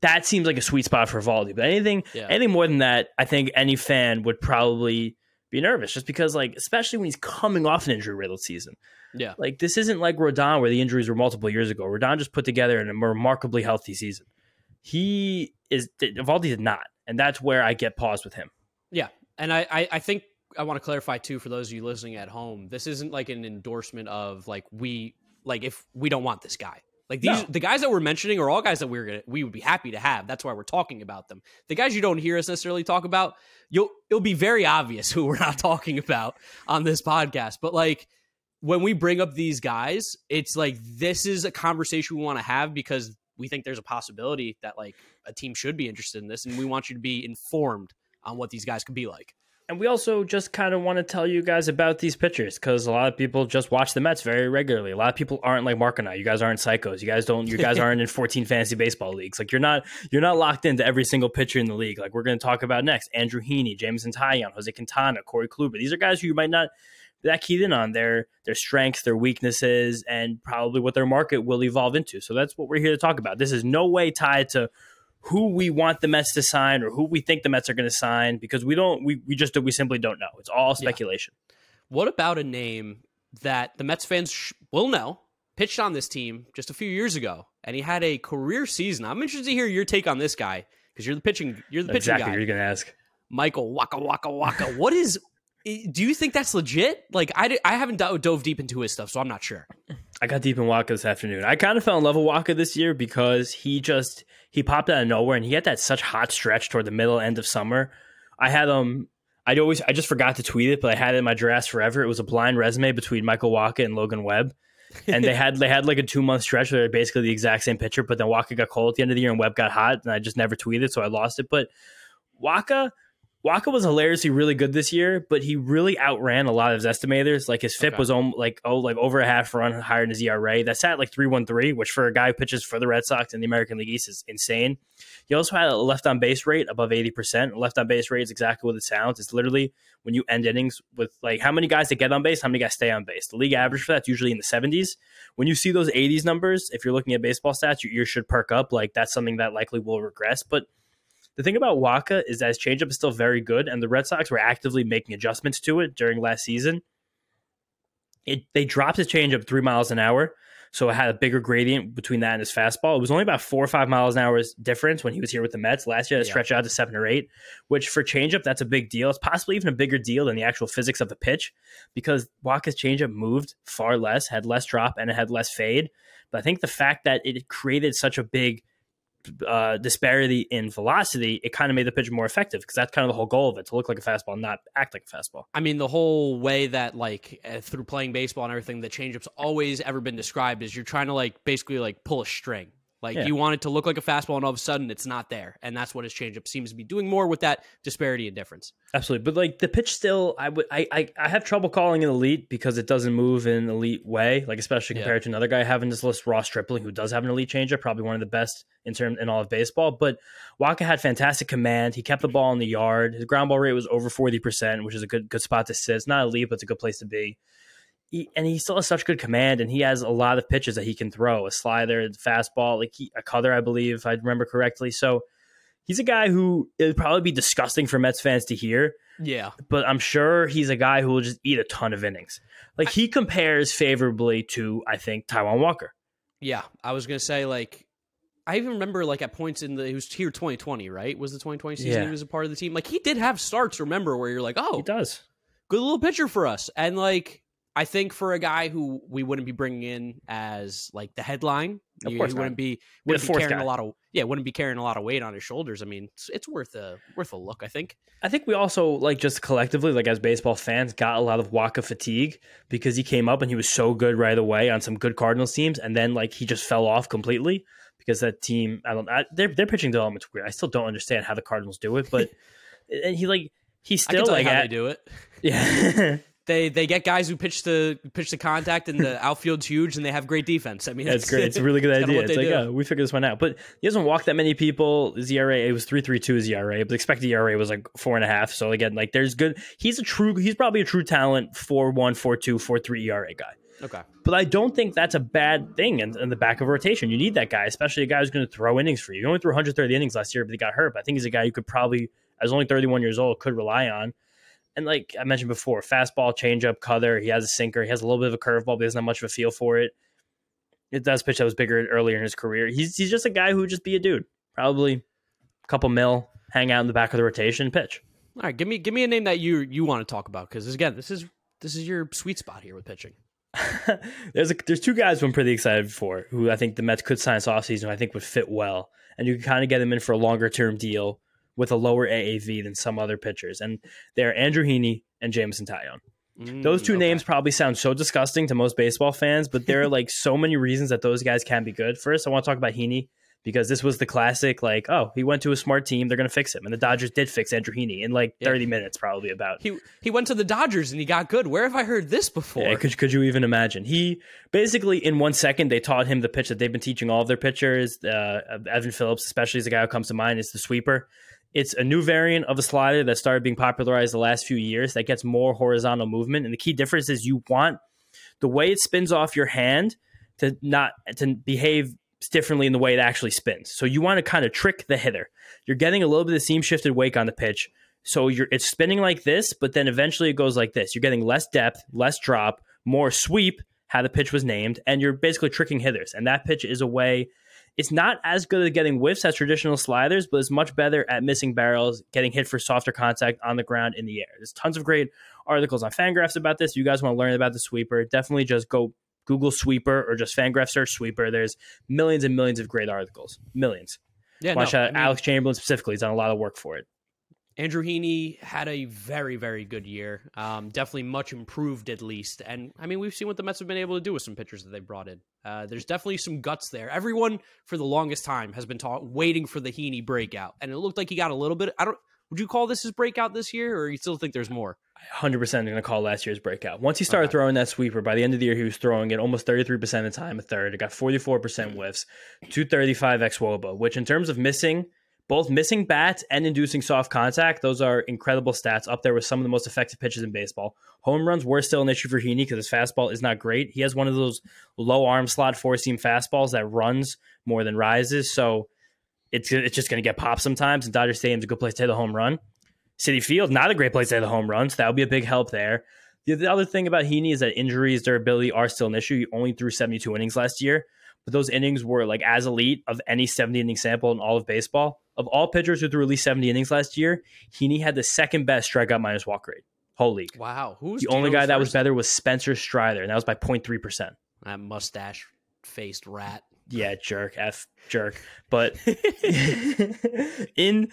that seems like a sweet spot for Eovaldi. But anything Yeah. anything more than that, I think any fan would probably be nervous just because like especially when he's coming off an injury riddled season. yeah. Like this isn't like Rodon where the injuries were multiple years ago. Rodon just put together in a remarkably healthy season. He is Eovaldi did not, and that's where I get paused with him. Yeah, and I, I, I think I want to clarify too for those of you listening at home. This isn't like an endorsement of like we like if we don't want this guy. Like these, No. the guys that we're mentioning are all guys that we're gonna we would be happy to have. That's why we're talking about them. The guys you don't hear us necessarily talk about, you'll it'll be very obvious who we're not talking about on this podcast. But like when we bring up these guys, it's like this is a conversation we want to have because we think there's a possibility that like a team should be interested in this, and we want you to be informed on what these guys could be like. And we also just kind of want to tell you guys about these pitchers because a lot of people just watch the Mets very regularly. A lot of people aren't like Mark and I. You guys aren't psychos. You guys don't. You guys aren't in 14 fantasy baseball leagues. Like you're not. You're not locked into every single pitcher in the league. Like we're going to talk about next: Andrew Heaney, Jameson Taillon, Jose Quintana, Corey Kluber. These are guys who you might not that keyed in on their their strengths, their weaknesses, and probably what their market will evolve into. So that's what we're here to talk about. This is no way tied to who we want the Mets to sign or who we think the Mets are going to sign because we don't we, we just we simply don't know. It's all speculation. Yeah. What about a name that the Mets fans sh- will know pitched on this team just a few years ago and he had a career season. I'm interested to hear your take on this guy because you're the pitching you're the pitching exactly guy. You're going to ask Michael Wacha Waka Waka. what is do you think that's legit? Like I, I haven't dove deep into his stuff, so I'm not sure. I got deep in Wacha this afternoon. I kind of fell in love with Wacha this year because he just he popped out of nowhere and he had that such hot stretch toward the middle end of summer. I had um I always I just forgot to tweet it, but I had it in my drafts forever. It was a blind resume between Michael Wacha and Logan Webb. and they had they had like a two month stretch where they're basically the exact same pitcher, but then Wacha got cold at the end of the year and Webb got hot, and I just never tweeted, so I lost it. But Wacha Wacha was hilariously really good this year, but he really outran a lot of his estimators. Like his FIP okay. was om- like oh like over a half run higher than his ERA. That sat like three one three, which for a guy who pitches for the Red Sox in the American League East is insane. He also had a left on base rate above eighty percent. Left on base rate is exactly what it sounds. It's literally when you end innings with like how many guys that get on base, how many guys stay on base. The league average for that's usually in the seventies. When you see those eighties numbers, if you're looking at baseball stats, your ears should perk up. Like that's something that likely will regress, but the thing about Wacha is that his changeup is still very good, and the Red Sox were actively making adjustments to it during last season. It they dropped his changeup three miles an hour, so it had a bigger gradient between that and his fastball. It was only about four or five miles an hour difference when he was here with the Mets last year. It yeah. stretched out to seven or eight, which for changeup that's a big deal. It's possibly even a bigger deal than the actual physics of the pitch because Wacha's changeup moved far less, had less drop, and it had less fade. But I think the fact that it created such a big uh, disparity in velocity, it kind of made the pitch more effective because that's kind of the whole goal of it to look like a fastball, not act like a fastball. I mean, the whole way that like uh, through playing baseball and everything, the changeup's always ever been described is you're trying to like basically like pull a string. Like yeah. you want it to look like a fastball, and all of a sudden it's not there, and that's what his changeup seems to be doing more with that disparity and difference. Absolutely, but like the pitch still, I would, I, I, I have trouble calling an elite because it doesn't move in an elite way. Like especially compared yeah. to another guy having this list, Ross Stripling, who does have an elite changeup, probably one of the best in term in all of baseball. But Wacha had fantastic command. He kept the mm-hmm. ball in the yard. His ground ball rate was over forty percent, which is a good good spot to sit. It's not elite, but it's a good place to be he, and he still has such good command, and he has a lot of pitches that he can throw a slider, fastball, like he, a cutter, I believe, if I remember correctly. So he's a guy who it would probably be disgusting for Mets fans to hear. Yeah, but I'm sure he's a guy who will just eat a ton of innings. Like he compares favorably to, I think, Taijuan Walker. Yeah, I was gonna say like I even remember like at points in the he was here 2020, right? Was the 2020 season yeah. he was a part of the team? Like he did have starts. Remember where you're like, oh, he does good little pitcher for us, and like I think for a guy who we wouldn't be bringing in as like the headline, of he, he wouldn't be wouldn't be carrying guy. a lot of yeah, wouldn't be carrying a lot of weight on his shoulders. I mean, it's, it's, worth a worth a look. I think. I think we also like just collectively, like as baseball fans, got a lot of Wacha fatigue because he came up and he was so good right away on some good Cardinals teams, and then like he just fell off completely because that team. I don't. I, their their pitching development's weird. I still don't understand how the Cardinals do it, but and he like he's still like how at, they do it. Yeah. they they get guys who pitch the pitch the contact and the outfield's huge and they have great defense. I mean, that's, that's great. It's a really good idea. It's like, yeah, we figured this one out. But he doesn't walk that many people. His ERA it was three three two his ERA, but the expected ERA was like four and a half. So again, like there's good. He's a true. He's probably a true talent. Four one, four two, four three ERA guy. Okay. But I don't think that's a bad thing in, in the back of rotation. You need that guy, especially a guy who's going to throw innings for you. He only threw 130 innings last year, but he got hurt. But I think he's a guy you could probably, as only 31 years old, could rely on. And like I mentioned before, fastball, changeup, cutter. He has a sinker. He has a little bit of a curveball, but he doesn't have much of a feel for it. It does pitch that was bigger earlier in his career. He's he's just a guy who would just be a dude. Probably a couple mil, hang out in the back of the rotation, pitch. All right, give me give me a name that you you want to talk about because again, this is this is your sweet spot here with pitching. there's a, there's two guys who I'm pretty excited for who I think the Mets could sign this offseason I think would fit well. And you can kind of get them in for a longer term deal with a lower AAV than some other pitchers, and they're Andrew Heaney and Jameson Taillon. Those two Mm, names probably sound so disgusting to most baseball fans, but there are like so many reasons that those guys can be good. First, I want to talk about Heaney because this was the classic, like, oh, he went to a smart team, they're going to fix him. And the Dodgers did fix Andrew Heaney in like Yeah. 30 minutes, probably about. He he went to the Dodgers and he got good. Where have I heard this before? Yeah, could, could you even imagine? He basically, in one second, they taught him the pitch that they've been teaching all of their pitchers. Uh, Evan Phillips, especially, is a guy who comes to mind, is the sweeper. It's a new variant of a slider that started being popularized the last few years that gets more horizontal movement. And the key difference is you want the way it spins off your hand to not to behave differently in the way it actually spins. So you want to kind of trick the hitter. You're getting a little bit of seam shifted wake on the pitch. So you're it's spinning like this, but then eventually it goes like this. You're getting less depth, less drop, more sweep, how the pitch was named, and you're basically tricking hitters. And that pitch is a way it's not as good at getting whiffs as traditional sliders, but it's much better at missing barrels, getting hit for softer contact on the ground in the air. There's tons of great articles on Fangraphs about this. If you guys want to learn about the sweeper, definitely just go Google sweeper or just Fangraph search sweeper. There's millions and millions of great articles. Millions. yeah, Watch no, out. I mean, Alex Chamberlain specifically He's done a lot of work for it. Andrew Heaney had a very, very good year. Um, definitely much improved, at least. And I mean, we've seen what the Mets have been able to do with some pitchers that they brought in. Uh, there's definitely some guts there. Everyone, for the longest time, has been ta- waiting for the Heaney breakout, and it looked like he got a little bit. I don't. Would you call this his breakout this year, or you still think there's more? 100% going to call last year's breakout. Once he started Okay. throwing that sweeper, by the end of the year, he was throwing it almost 33% of the time, a third. It got 44% whiffs, 235 xwOBA, which in terms of missing, both missing bats and inducing soft contact, those are incredible stats up there with some of the most effective pitches in baseball. Home runs were still an issue for Heaney because his fastball is not great. He has one of those low arm slot four seam fastballs that runs more than rises. So it's, it's just going to get popped sometimes. And Dodger Stadium's a good place to hit a home run. Citi Field, not a great place to hit a home run, so that would be a big help there. The, the other thing about Heaney is that injuries, durability are still an issue. He only threw 72 innings last year, but those innings were like as elite of any 70 inning sample in all of baseball. Of all pitchers who threw at least 70 innings last year, Heaney had the second best strikeout minus walk rate, whole league. Wow, who's The only guy that was better was Spencer Strider, and that was by 0.3%. that mustache faced rat? Yeah, jerk, F jerk. But in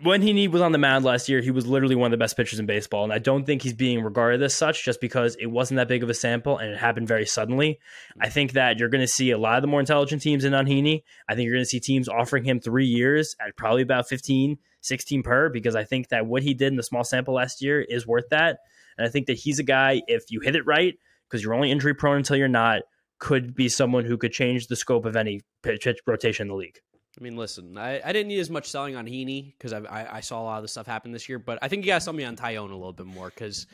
when he was on the mound last year, he was literally one of the best pitchers in baseball. And I don't think he's being regarded as such just because it wasn't that big of a sample and it happened very suddenly. I think that you're going to see a lot of the more intelligent teams in Heaney. I think you're going to see teams offering him three years at probably about 15, 16 per, because I think that what he did in the small sample last year is worth that. And I think that he's a guy, if you hit it right, because you're only injury prone until you're not, could be someone who could change the scope of any pitch rotation in the league. I mean, listen, I, I didn't need as much selling on Heaney because I, I I saw a lot of the stuff happen this year, but I think you guys sell me on Taillon a little bit more because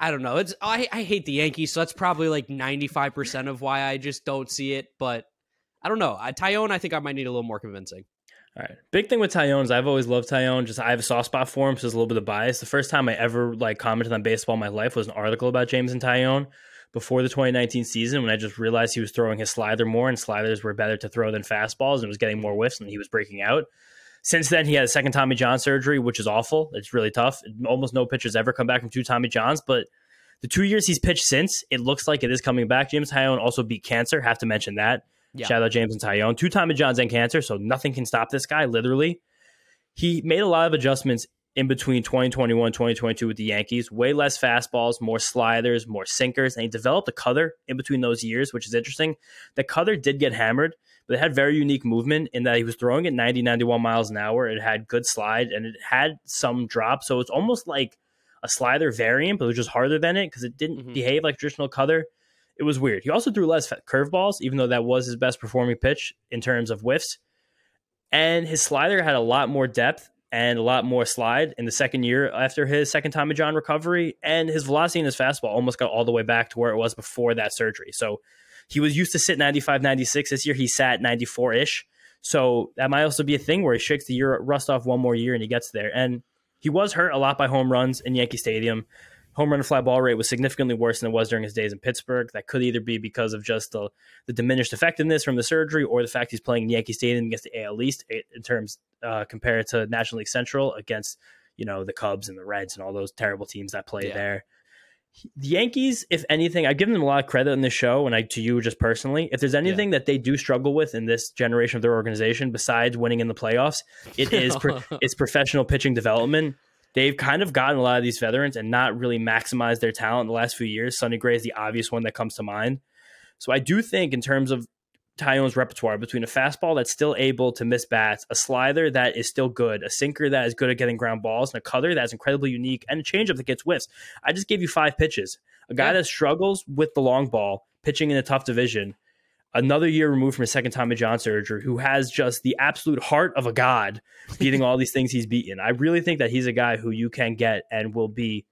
I don't know. It's I, I hate the Yankees, so that's probably like ninety five percent of why I just don't see it. But I don't know. I, Taillon, I think I might need a little more convincing. All right. Big thing with Taillon is I've always loved Taillon. Just I have a soft spot for him, so there's a little bit of bias. The first time I ever like commented on baseball in my life was an article about Jameson Taillon before the 2019 season when I just realized he was throwing his slider more and sliders were better to throw than fastballs and was getting more whiffs and he was breaking out. Since then, he had a second Tommy John surgery, which is awful. It's really tough. Almost no pitchers ever come back from two Tommy Johns, but the two years he's pitched since, it looks like it is coming back. Jameson Taillon also beat cancer. Have to mention that. Yeah. Shout out Jameson Taillon. Two Tommy Johns and cancer, so nothing can stop this guy, literally. He made a lot of adjustments in between 2021 2022 with the Yankees. Way less fastballs, more sliders, more sinkers, and he developed a cutter in between those years, which is interesting. The cutter did get hammered, but it had very unique movement in that he was throwing at 90, 91 miles an hour. It had good slide and it had some drop. So it's almost like a slider variant, but it was just harder than it because it didn't Mhm. behave like traditional cutter. It was weird. He also threw less curveballs, even though that was his best performing pitch in terms of whiffs. And his slider had a lot more depth and a lot more slide in the second year after his second Tommy John recovery. And his velocity in his fastball almost got all the way back to where it was before that surgery. So he was used to sit 95, 96. This year he sat 94 ish. So that might also be a thing where he shakes the year rust off one more year and he gets there. And he was hurt a lot by home runs in Yankee Stadium. Home run to fly ball rate was significantly worse than it was during his days in Pittsburgh. That could either be because of just the, the diminished effectiveness from the surgery or the fact he's playing in Yankee Stadium against the AL East in terms uh, compared to National League Central against you know the Cubs and the Reds and all those terrible teams that play Yeah. there. The Yankees, if anything, I've given them a lot of credit in this show, and I to you just personally. If there's anything that they do struggle with in this generation of their organization, besides winning in the playoffs, it is pro- it's professional pitching development. They've kind of gotten a lot of these veterans and not really maximized their talent in the last few years. Sonny Gray is the obvious one that comes to mind. So I do think in terms of Taillon's repertoire between a fastball that's still able to miss bats, a slider that is still good, a sinker that is good at getting ground balls, and a cutter that's incredibly unique, and a changeup that gets whiffs. I just gave you five pitches. A guy Yeah. that struggles with the long ball, pitching in a tough division, another year removed from his second Tommy John surgery, who has just the absolute heart of a god, beating all these things he's beaten. I really think that he's a guy who you can get and will be,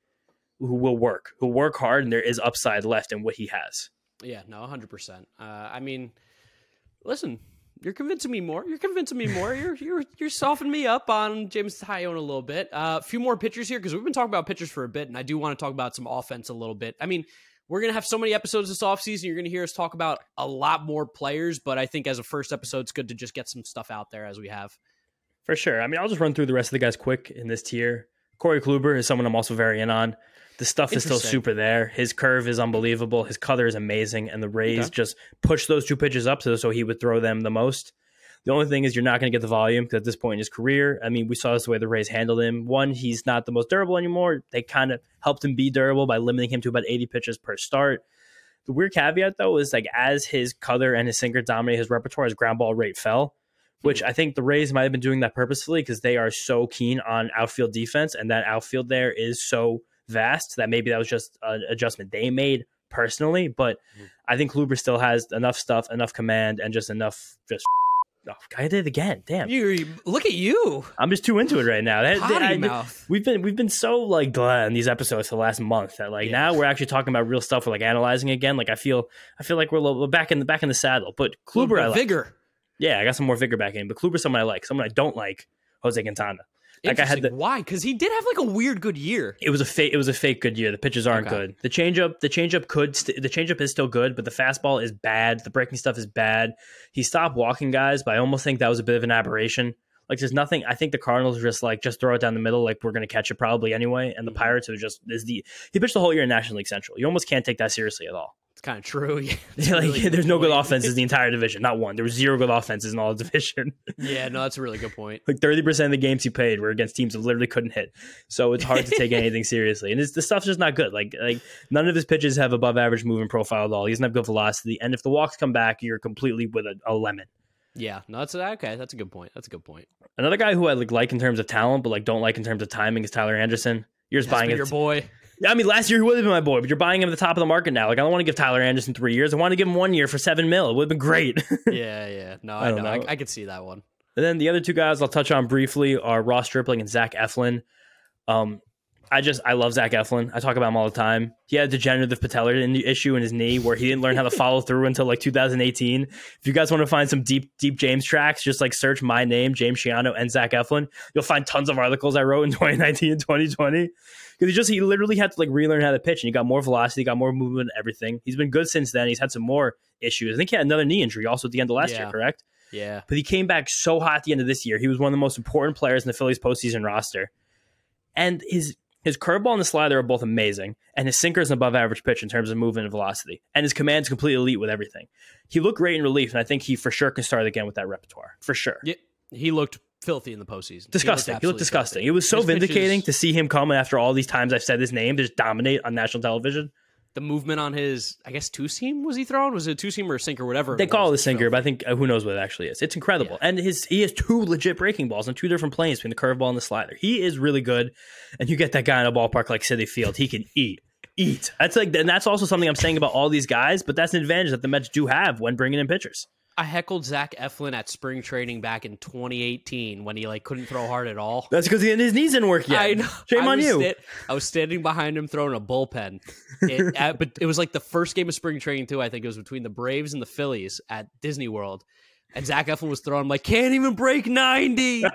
who will work, who'll work hard, and there is upside left in what he has. Yeah, no, 100%. Uh, I mean, listen, you're convincing me more. You're convincing me more. You're you're you're softening me up on Jameson Taillon a little bit. Uh, a few more pitchers here because we've been talking about pitchers for a bit, and I do want to talk about some offense a little bit. I mean, we're gonna have so many episodes this offseason. You're gonna hear us talk about a lot more players, but I think as a first episode, it's good to just get some stuff out there as we have. For sure. I mean, I'll just run through the rest of the guys quick in this tier. Corey Kluber is someone I'm also very in on. The stuff is still super there. His curve is unbelievable. His cutter is amazing, and the Rays Okay. just push those two pitches up so, so he would throw them the most. The only thing is you're not going to get the volume because at this point in his career, I mean, we saw this the way the Rays handled him. One, he's not the most durable anymore. They kind of helped him be durable by limiting him to about 80 pitches per start. The weird caveat though is like as his cutter and his sinker dominate his repertoire, his ground ball rate fell, which I think the Rays might have been doing that purposefully because they are so keen on outfield defense, and that outfield there is so vast that maybe that was just an adjustment they made personally. But Mhm. I think Kluber still has enough stuff, enough command, and just enough just. Oh, I did it again. Damn, You look at you, I'm just too into it right now. That- potty I- mouth. We've been we've been so like blah in these episodes for the last month that like Yeah. now we're actually talking about real stuff. We're like analyzing again. Like I feel I feel like we're, little- we're back in the back in the saddle. But Kluber, I like. vigor. Yeah, I got some more vigor back in. But Kluber's someone I like. Someone I don't like. Jose Quintana. Like I had the, Why? Because he did have like a weird good year. It was a fake. It was a fake good year. The pitches aren't Okay. good. The changeup, the changeup could, st- the changeup is still good, but the fastball is bad. The breaking stuff is bad. He stopped walking guys, but I almost think that was a bit of an aberration. Like there's nothing. I think the Cardinals are just like just throw it down the middle. Like we're gonna catch it probably anyway. And the Mhm. Pirates are just is the he pitched the whole year in National League Central. You almost can't take that seriously at all. It's kind of true. Yeah, like really there's no good offenses in the entire division. Not one. There was zero good offenses in all the division. yeah, no, that's a really good point. like 30% of the games he played were against teams that literally couldn't hit. So it's hard to take anything seriously. And the stuff's just not good. Like like none of his pitches have above average movement profile at all. He doesn't have good velocity. And if the walks come back, you're completely with a, a lemon. Yeah, no, that's okay. That's a good point. That's a good point. Another guy who I like, like in terms of talent, but like don't like in terms of timing is Tyler Anderson. You're just buying it. your boy. I mean, last year he would have been my boy, but you're buying him at the top of the market now. Like I don't want to give Tyler Anderson three years. I want to give him one year for seven mil. It would have been great. yeah, yeah. No, I I, don't know. know. I, I could see that one. And then the other two guys I'll touch on briefly are Ross Stripling and Zach Eflin. Um, I just I love Zach Eflin. I talk about him all the time. He had a degenerative patellar issue in his knee where he didn't learn how to follow through until like 2018. If you guys want to find some deep deep James tracks, just like search my name, James Shiano, and Zach Eflin. You'll find tons of articles I wrote in 2019 and 2020 because he just he literally had to like relearn how to pitch and he got more velocity, got more movement, and everything. He's been good since then. He's had some more issues. I think he had another knee injury also at the end of last Yeah. year, correct? Yeah. but he came back so hot at the end of this year. He was one of the most important players in the Phillies postseason roster. And his his curveball and the slider are both amazing, and his sinker is an above average pitch in terms of movement and velocity. And his command's completely elite with everything. He looked great in relief, and I think he for sure can start again with that repertoire. For sure. Yeah. He looked filthy in the postseason. Disgusting. He looked, disgusting. filthy. It was so His pitches- vindicating to see him come after all these times I've said his name to just dominate on national television. the movement on his, I guess, two seam was he throwing? Was it a two seam or a sinker, whatever? They call it a sinker, but I think uh, who knows what it actually is. It's incredible, Yeah. and his he has two legit breaking balls on two different planes between the curveball and the slider. He is really good, and you get that guy in a ballpark like Citi Field, he can eat, eat. That's like, and that's also something I'm saying about all these guys. But that's an advantage that the Mets do have when bringing in pitchers. I heckled Zach Eflin at spring training back in 2018 when he like couldn't throw hard at all. That's because his knees didn't work yet. I know. Shame I on you. sta- I was standing behind him throwing a bullpen. It, at- but it was like the first game of spring training too. I think it was between the Braves and the Phillies at Disney World. And Zach Eflin was throwing. I'm like, can't even break 90. can't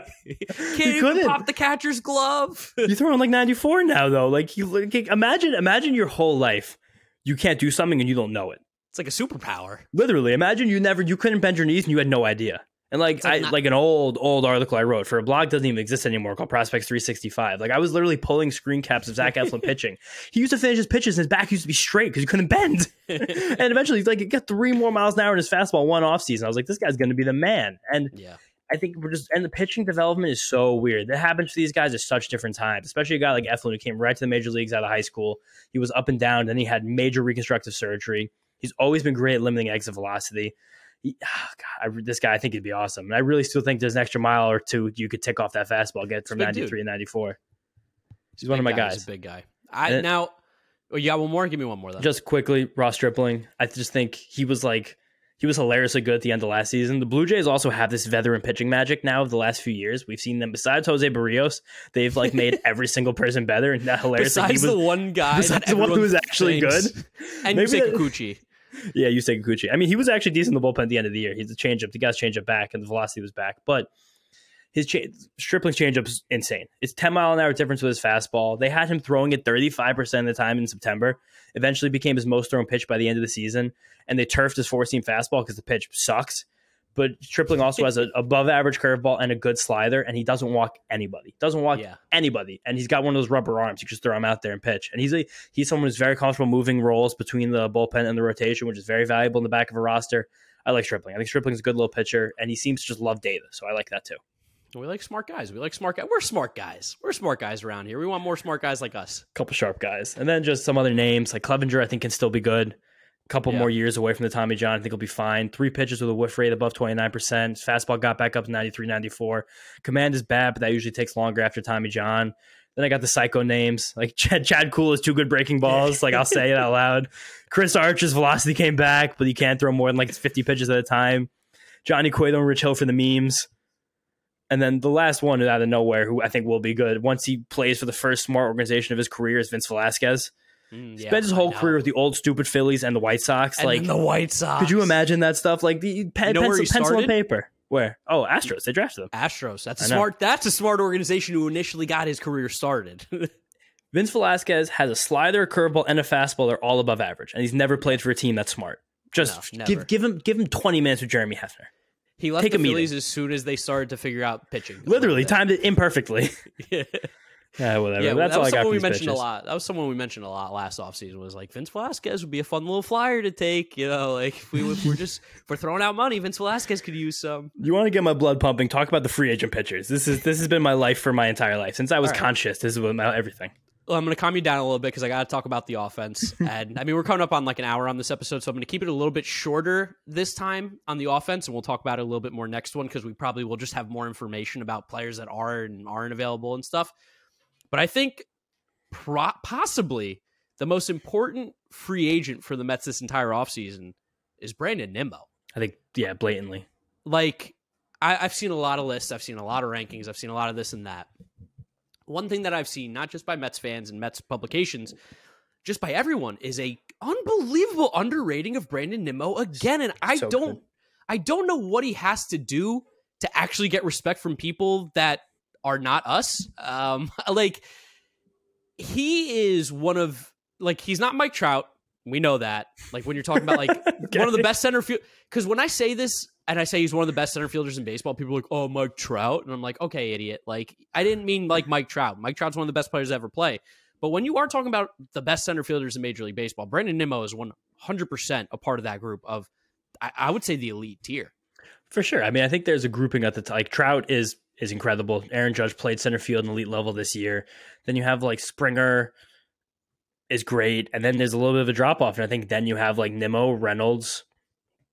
even couldn't. pop the catcher's glove. You're throwing like 94 now, though. Like you like, imagine, imagine your whole life you can't do something and you don't know it. It's like a superpower. Literally, imagine you never you couldn't bend your knees and you had no idea. And like, like I not- like an old old article I wrote for a blog doesn't even exist anymore called Prospects 365. Like I was literally pulling screen caps of Zach Eflin pitching. He used to finish his pitches and his back used to be straight because he couldn't bend. and eventually, he's like, he got three more miles an hour in his fastball one off season. I was like, this guy's going to be the man. And Yeah. I think we're just and the pitching development is so weird. That happens to these guys at such different times, especially a guy like Eflin who came right to the major leagues out of high school. He was up and down, then he had major reconstructive surgery. He's always been great at limiting exit velocity. He, oh God, I, this guy, I think he'd be awesome. And I really still think there's an extra mile or two you could tick off that fastball, get from big 93 dude. and 94. He's one of my guy. guys. He's a big guy. I And- now. Oh, you got one more? Give me one more. Then. Just quickly, Ross Stripling. I just think he was like he was hilariously good at the end of last season. The Blue Jays also have this veteran pitching magic now of the last few years. We've seen them besides Jose Berrios, they've like made every single person better. And that hilarious. Besides he was, the one guy, besides that the one who was actually thinks- good. and Maybe Yusei Kikuchi. Yeah, Yusei Kikuchi. I mean, he was actually decent in the bullpen at the end of the year. He's a changeup. The guy's changeup back, and the velocity was back. But his cha- Stripling's changeup's insane. It's 10 mile an hour difference with his fastball. They had him throwing it 35% of the time in September. Eventually became his most thrown pitch by the end of the season. And they turfed his four seam fastball because the pitch sucks. But Stripling also has an above average curveball and a good slider, and he doesn't walk anybody. Doesn't walk Yeah. anybody. And he's got one of those rubber arms. You just throw him out there and pitch. And he's a, he's someone who's very comfortable moving roles between the bullpen and the rotation, which is very valuable in the back of a roster. I like Stripling. I think Stripling's a good little pitcher, and he seems to just love data. So I like that too. We like smart guys. We like smart guys. We're smart guys. We're smart guys around here. We want more smart guys like us. A couple sharp guys. And then just some other names like Clevinger, I think can still be good. Couple Yeah. more years away from the Tommy John, I think he'll be fine. Three pitches with a whiff rate above 29%. His fastball got back up to 93, 94. Command is bad, but that usually takes longer after Tommy John. Then I got the psycho names like Chad, Chad Kuhl is two good breaking balls. Like I'll say it out loud. Chris Archer's velocity came back, but you can't throw more than like 50 pitches at a time. Johnny Cueto and Rich Hill for the memes. And then the last one out of nowhere, who I think will be good once he plays for the first smart organization of his career, is Vince Velasquez. Mm, Spent his whole career with the old stupid Phillies and the White Sox. and like, the White Sox. could you imagine that stuff? Like the pen, You know pencil, pencil and paper. Where? Oh, Astros. They drafted him. Astros. That's a smart. That's a smart organization who initially got his career started. Vince Velasquez has a slider, a curveball, and a fastball. They're all above average, and he's never played for a team that's smart. Just No, give give him give him twenty minutes with Jeremy Hefner. he left Take the a meeting. Phillies as soon as they started to figure out pitching. Literally timed it imperfectly. yeah, yeah, whatever. yeah that's that all was I got someone we mentioned pitches. a lot. That was someone we mentioned a lot last offseason was like Vince Velasquez would be a fun little flyer to take. You know, like if we if we're just if we're throwing out money, Vince Velasquez could use some. You want to get my blood pumping? Talk about the free agent pitchers. This is this has been my life for my entire life since I was right. conscious. This is what my, everything. Well, I'm going to calm you down a little bit because I got to talk about the offense. and I mean, we're coming up on like an hour on this episode, so I'm going to keep it a little bit shorter this time on the offense, and we'll talk about it a little bit more next one because we probably will just have more information about players that are and aren't available and stuff. But I think pro- possibly the most important free agent for the Mets this entire offseason is Brandon Nimmo. I think yeah, blatantly. Like, I, I've seen a lot of lists, I've seen a lot of rankings, I've seen a lot of this and that. One thing that I've seen, not just by Mets fans and Mets publications, just by everyone, is a unbelievable underrating of Brandon Nimmo again. And I So don't, good. I don't know what he has to do to actually get respect from people that are not us. Um, like he is one of like he's not Mike Trout. We know that. Like when you're talking about like one of the best center field. Because when I say this and I say he's one of the best center fielders in baseball, people are like, "Oh, Mike Trout," and I'm like, "Okay, idiot." Like I didn't mean like Mike Trout. Mike Trout's one of the best players to ever play. But when you are talking about the best center fielders in Major League Baseball, Brandon Nimmo is 100 percent a part of that group of, I, I would say, the elite tier. For sure. I mean, I think there's a grouping at the t- like Trout is is incredible. Aaron Judge played center field and elite level this year. Then you have like Springer is great, and then there's a little bit of a drop off. And I think then you have like Nimmo, Reynolds,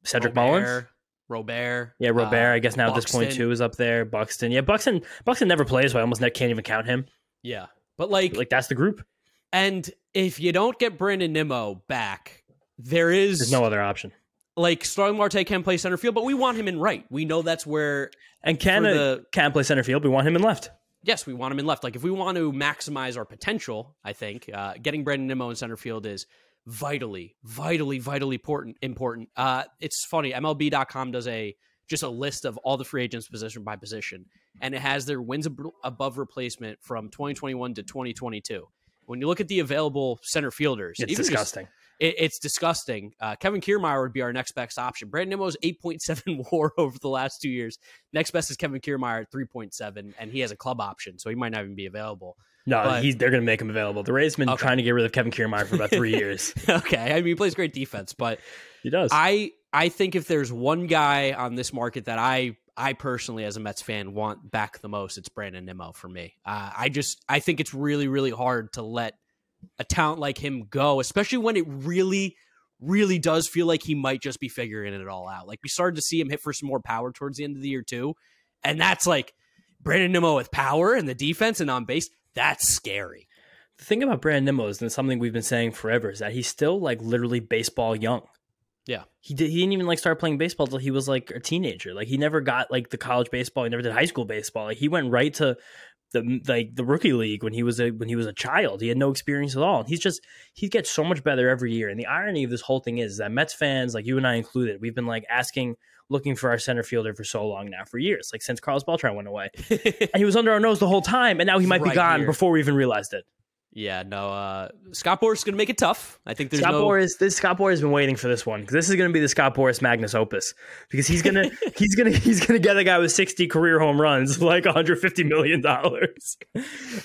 Cedric Mullins. Robert, Robert, Yeah, Robert. uh, I guess now at this point too is up there. Buxton. Yeah, Buxton. Buxton never plays, so I almost can't even count him. Yeah, but like, Like that's the group. and if you don't get Brandon Nimmo back, there is There's no other option. Like Starling Marte can play center field, but we want him in right. We know that's where And can the- can play center field. We want him in left. yes, we want him in left. Like if we want to maximize our potential, I think uh, getting Brandon Nimmo in center field is vitally, vitally, vitally important. Important. Uh, it's funny. MLB.com does a just a list of all the free agents position by position, and it has their wins ab- above replacement from 2021 to 2022. When you look at the available center fielders, It's even just- disgusting. It, it's disgusting. Uh, Kevin Kiermaier would be our next best option. Brandon Nimmo's 8.7 WAR over the last two years. Next best is Kevin Kiermaier at 3.7, and he has a club option, so he might not even be available. No, but- he's they're going to make him available. The Rays have been Okay. trying to get rid of Kevin Kiermaier for about three years. okay, I mean he plays great defense, but He does. I I think if there's one guy on this market that I I personally, as a Mets fan, want back the most, it's Brandon Nimmo for me. Uh, I just I think it's really really hard to let a talent like him go, especially when it really really does feel like he might just be figuring it all out. Like we started to see him hit for some more power towards the end of the year too, and that's like Brandon Nimmo with power and the defense and on base. That's scary. The thing about Brandon Nimmo is, and something we've been saying forever, is that he's still like literally baseball young. Yeah. He did he didn't even like start playing baseball until he was like a teenager. Like he never got like the college baseball, he never did high school baseball. Like he went right to the like the rookie league when he was a when he was a child. He had no experience at all. And he's just he gets so much better every year. And the irony of this whole thing is that Mets fans, like you and I included, we've been like asking looking for our center fielder for so long now, for years, like since Carlos Beltran went away. and he was under our nose the whole time, and now he might Right be gone here. before we even realized it. Yeah, no. Uh, Scott Boras is going to make it tough. I think there's Scott no. Boras, this Scott Boras has been waiting for this one because this is going to be the Scott Boras magnus opus because he's gonna he's gonna he's gonna get a guy with sixty career home runs like one hundred fifty million dollars,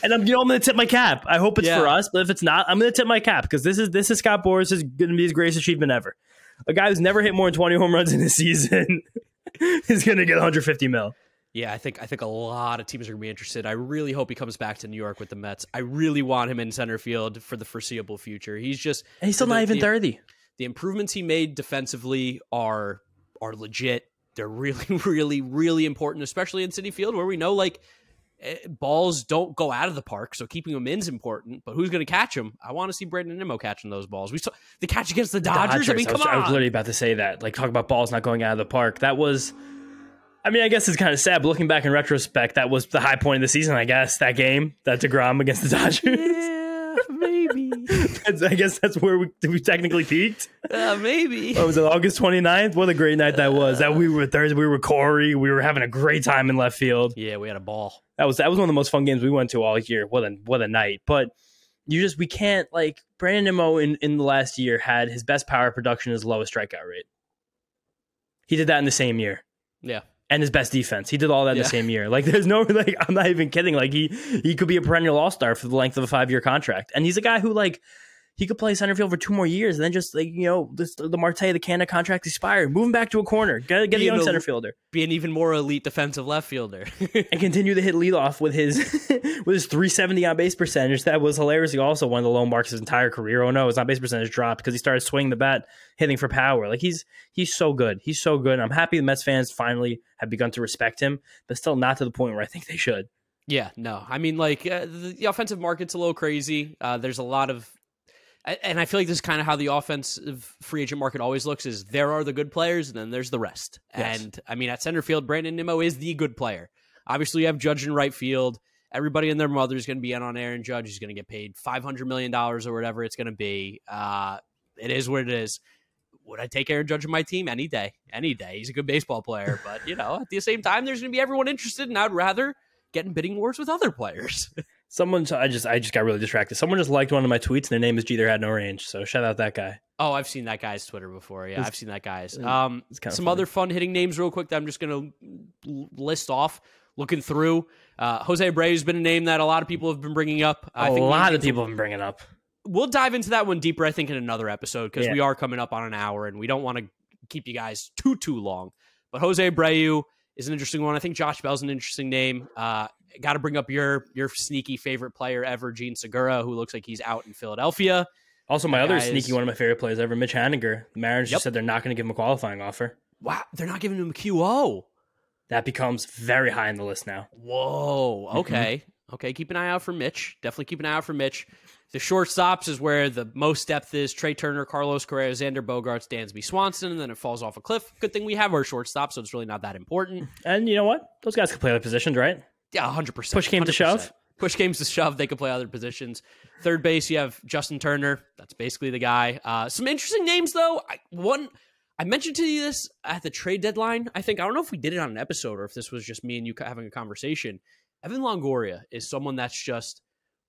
and I'm you know I'm gonna tip my cap. I hope it's Yeah. for us, but if it's not, I'm gonna tip my cap because this is this is Scott Boras is going to be his greatest achievement ever. A guy who's never hit more than twenty home runs in a season is going to get one hundred fifty mil. Yeah, I think I think a lot of teams are going to be interested. I really hope he comes back to New York with the Mets. I really want him in center field for the foreseeable future. He's just And he's still the- not even the- thirty. the improvements he made defensively are are legit. They're really, really, really important, especially in Citi Field, where we know like eh, balls don't go out of the park, so keeping them in is important. But who's going to catch them? I want to see Brandon Nimmo catching those balls. We saw the catch against the Dodgers. I mean, come was, I was literally about to say that. Like, talk about balls not going out of the park. That was, I mean, I guess it's kind of sad, but looking back in retrospect, that was the high point of the season, I guess. That game, that DeGrom against the Dodgers. yeah, maybe, I guess that's where we, we technically peaked. uh, maybe. What was it, August 29th? What a great night that was. That we were Thursday, we were Corey. We were having a great time in left field. Yeah, we had a ball. That was that was one of the most fun games we went to all year. What a what a night! But you just we can't like Brandon Nimmo in in the last year had his best power production, his lowest strikeout rate. He did that in the same year, Yeah, and his best defense. He did all that in Yeah. the same year. Like there's no like I'm not even kidding. Like he he could be a perennial all star for the length of a five year contract, and he's a guy who like. He could play center field for two more years, and then just like you know, this, the Marte, the Canha contract expired. Move him back to a corner. Get, get a young center fielder. be an even more elite defensive left fielder. and continue to hit leadoff with his with his 370 on base percentage. That was hilariously also one of the low marks his entire career. Oh no, his on base percentage dropped because he started swinging the bat, hitting for power. Like he's he's so good. He's so good. I'm happy the Mets fans finally have begun to respect him, but still not to the point where I think they should. Yeah, no. I mean, like uh, the, the offensive market's a little crazy. Uh, there's a lot of, and I feel like this is kind of how the offensive free agent market always looks: is there are the good players, and then there's the rest. Yes. And I mean, at center field, Brandon Nimmo is the good player. Obviously, you have Judge in right field. Everybody and their mother is going to be in on Aaron Judge. He's going to get paid five hundred million dollars or whatever it's going to be. Uh, it is what it is. Would I take Aaron Judge on my team any day? Any day. He's a good baseball player, but you know, at the same time, there's going to be everyone interested, and I'd rather get in bidding wars with other players. Someone, I just I just got really distracted. Someone just liked one of my tweets, and their name is Jeter had no range. So shout out that guy. oh, I've seen that guy's Twitter before. Yeah, It's- I've seen that guy's. Um, some funny. other fun hitting names, real quick, that I'm just going to list off. Looking through, uh, Jose Abreu's been a name that a lot of people have been bringing up. I a think a lot of people have been bringing up. We'll dive into that one deeper, I think, in another episode because Yeah. we are coming up on an hour and we don't want to keep you guys too too long. But Jose Abreu is an interesting one. I think Josh Bell's an interesting name. Uh, Got to bring up your your sneaky favorite player ever, Jean Segura, who looks like he's out in Philadelphia. Also, my other Guys- sneaky one of my favorite players ever, Mitch Haniger. The Mariners Yep. just said they're not going to give him a qualifying offer. Wow, they're not giving him a QO. That becomes very high on the list now. Whoa. Mm-hmm. Okay. Okay. Keep an eye out for Mitch. Definitely keep an eye out for Mitch. The shortstops is where the most depth is. Trea Turner, Carlos Correa, Xander Bogaerts, Dansby Swanson, and then it falls off a cliff. Good thing we have our shortstop, so it's really not that important. And you know what? Those guys can play other positions, right? Yeah, hundred percent. Push came to shove? Push games to shove. They could play other positions. Third base, you have Justin Turner. That's basically the guy. Uh, some interesting names though. I, one, I mentioned to you this at the trade deadline. I think I don't know if we did it on an episode or if this was just me and you having a conversation. Evan Longoria is someone that's just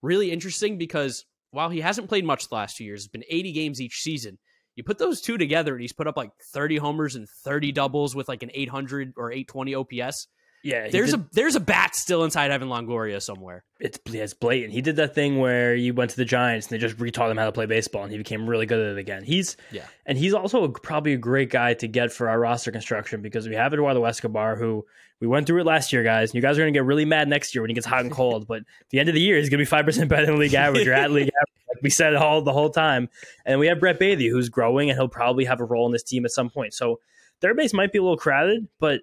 really interesting because while he hasn't played much the last two years, it's been 80 games each season. You put those two together, and he's put up like 30 homers and 30 doubles with like an 800 or 820 OPS. Yeah, There's did- a there's a bat still inside Evan Longoria somewhere. it's it's blatant. He did that thing where he went to the Giants and they just retaught him how to play baseball, and he became really good at it again. He's Yeah. and he's also a, probably a great guy to get for our roster construction because we have Eduardo Escobar, who we went through it last year, guys. And you guys are going to get really mad next year when he gets hot and cold. but at the end of the year, he's going to be five percent better than league average. You're at league average, like we said all the whole time. And we have Brett Baty, who's growing, and he'll probably have a role in this team at some point. So their base might be a little crowded, but.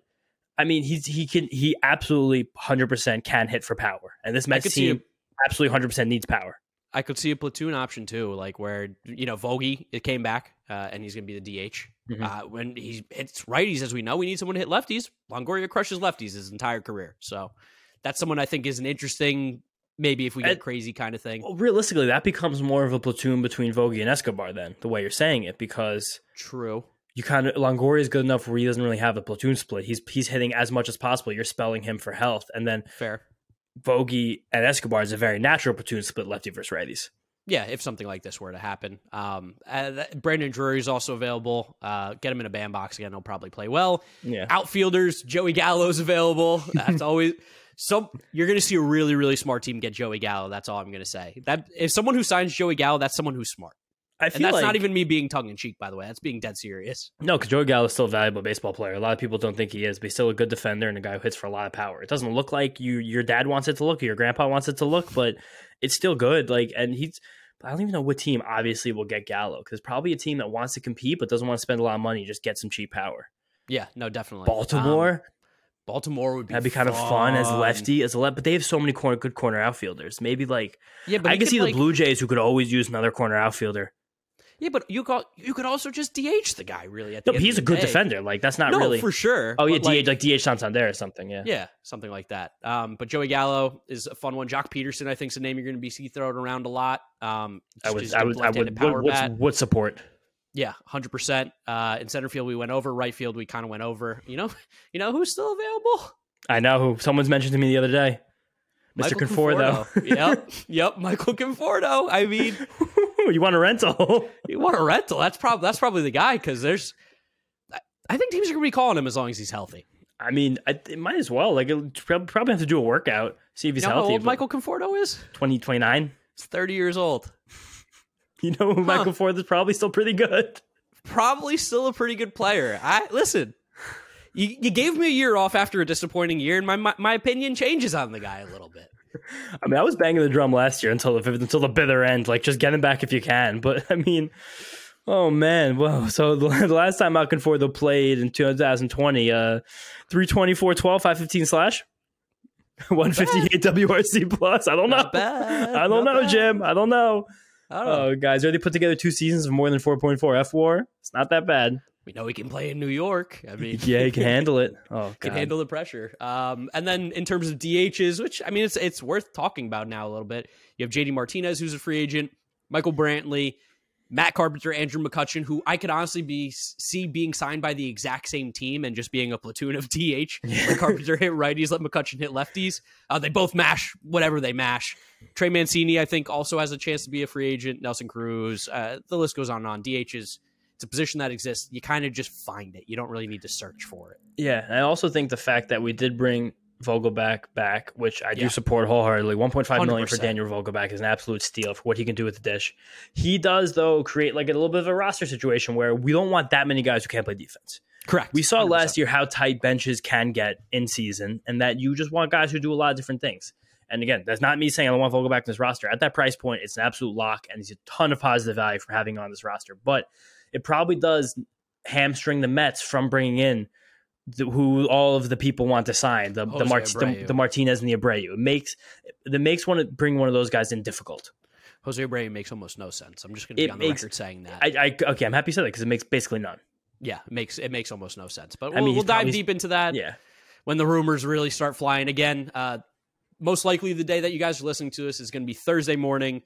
I mean, he's he can he absolutely hundred percent can hit for power, and this Mets team absolutely hundred percent needs power. I could see a platoon option too, like where you know Vogie it came back uh, and he's going to be the DH. Mhm. Uh, when he hits righties, as we know, we need someone to hit lefties. Longoria crushes lefties his entire career, so that's someone I think is an interesting. Maybe if we get And- crazy kind of thing. Well, realistically, that becomes more of a platoon between Vogie and Escobar. Then the way you're saying it, because True. You kind of Longoria is good enough where he doesn't really have a platoon split. He's he's hitting as much as possible. You're spelling him for health, and then Fair. Vogie and Escobar is a very natural platoon split, lefty versus righties. Yeah, if something like this were to happen. Um, uh, that- Brandon Drury is also available. Uh, get him in a bandbox again; he'll probably play well. Yeah, Outfielders, Joey Gallo's available. That's always some. You're going to see a really, really smart team get Joey Gallo. That's all I'm going to say. That if someone who signs Joey Gallo, that's someone who's smart. I And that's like not even me being tongue in cheek, by the way. That's being dead serious. no, because Joey Gallo is still a valuable baseball player. A lot of people don't think he is, but he's still a good defender and a guy who hits for a lot of power. It doesn't look like you your dad wants it to look, or your grandpa wants it to look, but it's still good. Like, and he's. I don't even know what team obviously will get Gallo because probably a team that wants to compete but doesn't want to spend a lot of money just get some cheap power. Yeah, no, definitely. Baltimore, Um, Baltimore would be that'd be kind of fun as lefty as a left, but they have so many corner, good corner outfielders. Maybe like Yeah, but I can could, see like- the Blue Jays who could always use another corner outfielder. Yeah, but you got you could also just DH the guy. Really, at the No, he's a good day. defender. Like that's not no, really. for sure. oh yeah, like, DH like DH Santander or something. Yeah. Yeah, something like that. Um, but Joey Gallo is a fun one. Joc Pederson, I think, is a name you're going to be see thrown around a lot. Um, I would, I would, I would, what, what's, what support? Yeah, hundred percent. Uh, in center field, we went over. Right field, we kind of went over. You know, you know who's still available? I know who someone's mentioned to me the other day, Mr. Michael Conforto. Conforto. yep, yep, Michael Conforto. I mean, you want a rental? you want a rental? That's probably that's probably the guy because there's. I- think teams are going to be calling him as long as he's healthy. I mean, I, it might as well. Like, it'll probably have to do a workout, see if he's You know how healthy. old Michael Conforto is? 20, 29. He's thirty years old. You know, who Michael Ford is probably still pretty good. probably still a pretty good player. I listen. You, you gave me a year off after a disappointing year, and my, my my opinion changes on the guy a little bit. I mean, I was banging the drum last year until the until the bitter end. Like, just get him back if you can. But I mean, oh man, well, so the, the last time Malcolm Ford played in 2020, uh, 324, 12, 515 slash. 158 WRC plus. I don't know. Bad. I don't not know, bad. Jim. I don't know. I don't know. Oh, guys, already put together two seasons of more than 4.4 fWAR. It's not that bad. we know he can play in New York. I mean, Yeah, he can handle it. Oh, can handle the pressure. Um, and then in terms of DHs, which I mean, it's it's worth talking about now a little bit. You have JD Martinez, who's a free agent, Michael Brantley, Matt Carpenter, Andrew McCutchen, who I could honestly be see being signed by the exact same team and just being a platoon of DH. Let Carpenter hit righties, let McCutchen hit lefties. Uh, they both mash whatever they mash. Trey Mancini, I think, also has a chance to be a free agent. Nelson Cruz, uh, the list goes on and on. DH is it's a position that exists. You kind of just find it. You don't really need to search for it. Yeah, I also think the fact that we did bring Vogelbach back, which I do Yeah. support wholeheartedly, 1.5 million for 100%. Daniel Vogelbach is an absolute steal for what he can do with the dish. He does though create like a little bit of a roster situation where we don't want that many guys who can't play defense. Correct. We saw 100%. last year how tight benches can get in season, and that you just want guys who do a lot of different things. And again, that's not me saying I don't want Vogelbach in this roster. At that price point, it's an absolute lock, and he's a ton of positive value for having on this roster. But it probably does hamstring the Mets from bringing in the, who all of the people want to sign the the, Jose Mart- the, Abreu. the Martinez and the Abreu. It makes it makes one bring one of those guys in difficult. Jose Abreu makes almost no sense. I'm just going to be It on the makes- record saying that. I, I okay, I'm happy you said that because it makes basically none. yeah, it makes it makes almost no sense. But we'll, mean, we'll dive deep into that Yeah, when the rumors really start flying again. Uh, most likely, the day that you guys are listening to this is going to be Thursday morning.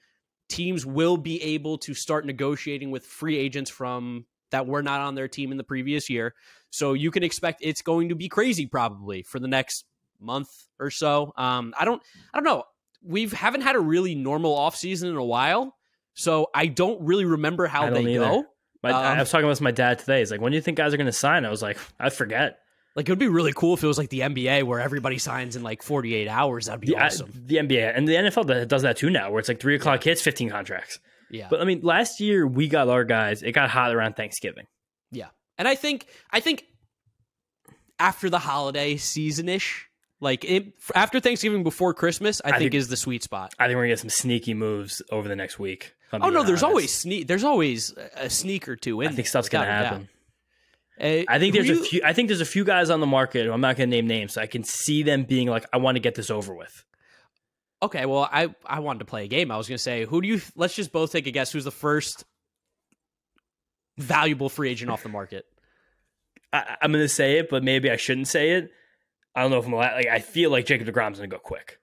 Teams will be able to start negotiating with free agents from that were not on their team in the previous year. So you can expect it's going to be crazy probably for the next month or so. Um, I don't, I don't know. We haven't had a really normal offseason in a while, so I don't really remember how they either. go. My, Um, I was talking with my dad today. He's like, "When do you think guys are going to sign?" I was like, "I forget." Like it would be really cool if it was like the NBA where everybody signs in like 48 hours. That'd be The, awesome. the NBA and the NFL that does that too now, where it's like three o'clock hits, 15 contracts. yeah. But I mean, last year we got our guys, it got hot around Thanksgiving. Yeah. And I think I think after the holiday season ish, like it, after Thanksgiving before Christmas, I, I think, think- is the sweet spot. I think we're gonna get some sneaky moves over the next week. Oh no, there's honest. always sneak. There's always a sneak or two in. I think there, stuff's gonna happen. Uh, I think there's a few. I think there's a few guys on the market. I'm not gonna name names. So I can see them being like, I want to get this over with. Okay, well, I I wanted to play a game. I was going to say, who do you? Let's just both take a guess. Who's the first valuable free agent off the market? I, I'm gonna say it, but maybe I shouldn't say it. I don't know if I'm allowed, like. I feel like Jacob deGrom's gonna go quick,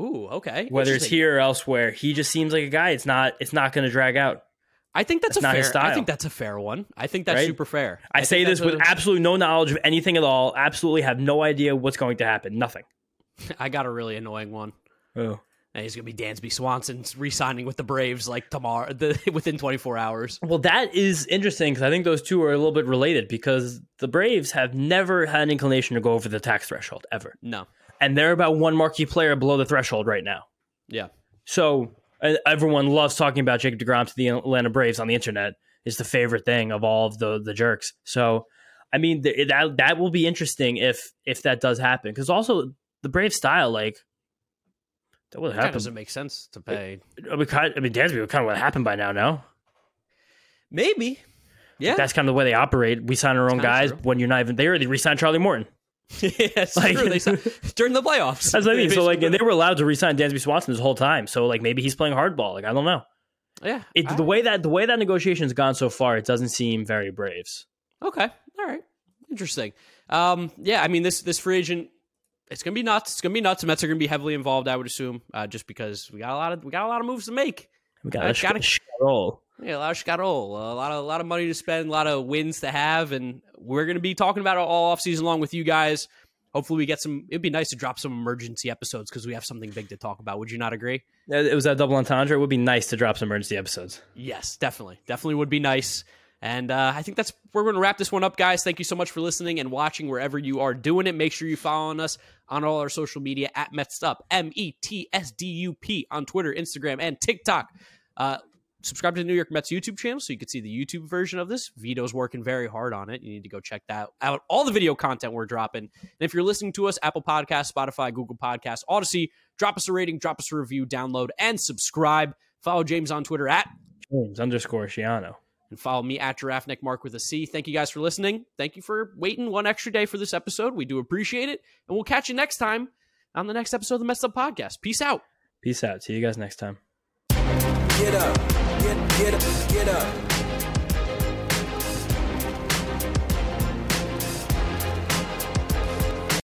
Ooh, okay. whether it's here or elsewhere. He just seems like a guy. It's not. It's not gonna drag out. I think that's, That's a not fair. I think that's a fair one. I think that's Right? super fair. I, think say this with a- absolutely no knowledge of anything at all. Absolutely have no idea what's going to happen. Nothing. I got a really annoying one. Oh. And he's gonna be Dansby Swanson re-signing with the Braves like tomorrow, the, within 24 hours. Well, that is interesting because I think those two are a little bit related because the Braves have never had an inclination to go over the tax threshold ever, No, and they're about one marquee player below the threshold right now. yeah, So everyone loves talking about Jacob deGrom to the Atlanta Braves on the internet. Is the favorite thing of all of the the jerks. So, I mean, th- that that will be interesting if if that does happen because also the Brave style like that would that happen. doesn't make sense to pay. I mean, I mean, Dansby would kind of what happened by now. No, Maybe, yeah, that's kind of the way they operate. We sign our own guys true. when you're not even there. They resign Charlie Morton. yes, Like- true. They during the playoffs. That's what I mean. So like, and they were allowed to resign Dansby Swanson this whole time. So like, maybe he's playing hardball. Like, I don't know. yeah, It, the way that the way that negotiation's gone so far, it doesn't seem very Braves. Okay. All right. Interesting. Um, yeah, I mean this this free agent it's gonna be nuts. It's gonna be nuts. The Mets are gonna be heavily involved, I would assume, uh, just because we got a lot of we got a lot of moves to make. We got a gotta- sh- roll. Yeah, a lot of scatol, a lot of a lot of money to spend, a lot of wins to have, and we're gonna be talking about it all off season long with you guys. Hopefully, we get some. It'd be nice to drop some emergency episodes because we have something big to talk about. Would you not agree? It was that double entendre. It would be nice to drop some emergency episodes. Yes, definitely. Definitely would be nice. And uh, I think that's we're going to wrap this one up, guys. Thank you so much for listening and watching wherever you are doing it. Make sure you're following us on all our social media at Metstup, M E T S D U P on Twitter, Instagram, and TikTok. Uh, subscribe to the New York Mets YouTube channel so you can see the YouTube version of this. Vito's working very hard on it. You need to go check that out. All the video content we're dropping. And if you're listening to us, Apple Podcasts, Spotify, Google Podcasts, Audacy, drop us a rating, drop us a review, download, and subscribe. Follow James on Twitter at James underscore Schiano. And follow me at Giraffe Neck Marc with a C. Thank you guys for listening. Thank you for waiting one extra day for this episode. We do appreciate it. And we'll catch you next time on the next episode of the Messed Up Podcast. Peace out. Peace out. See you guys next time. Get up, get, get up, get up.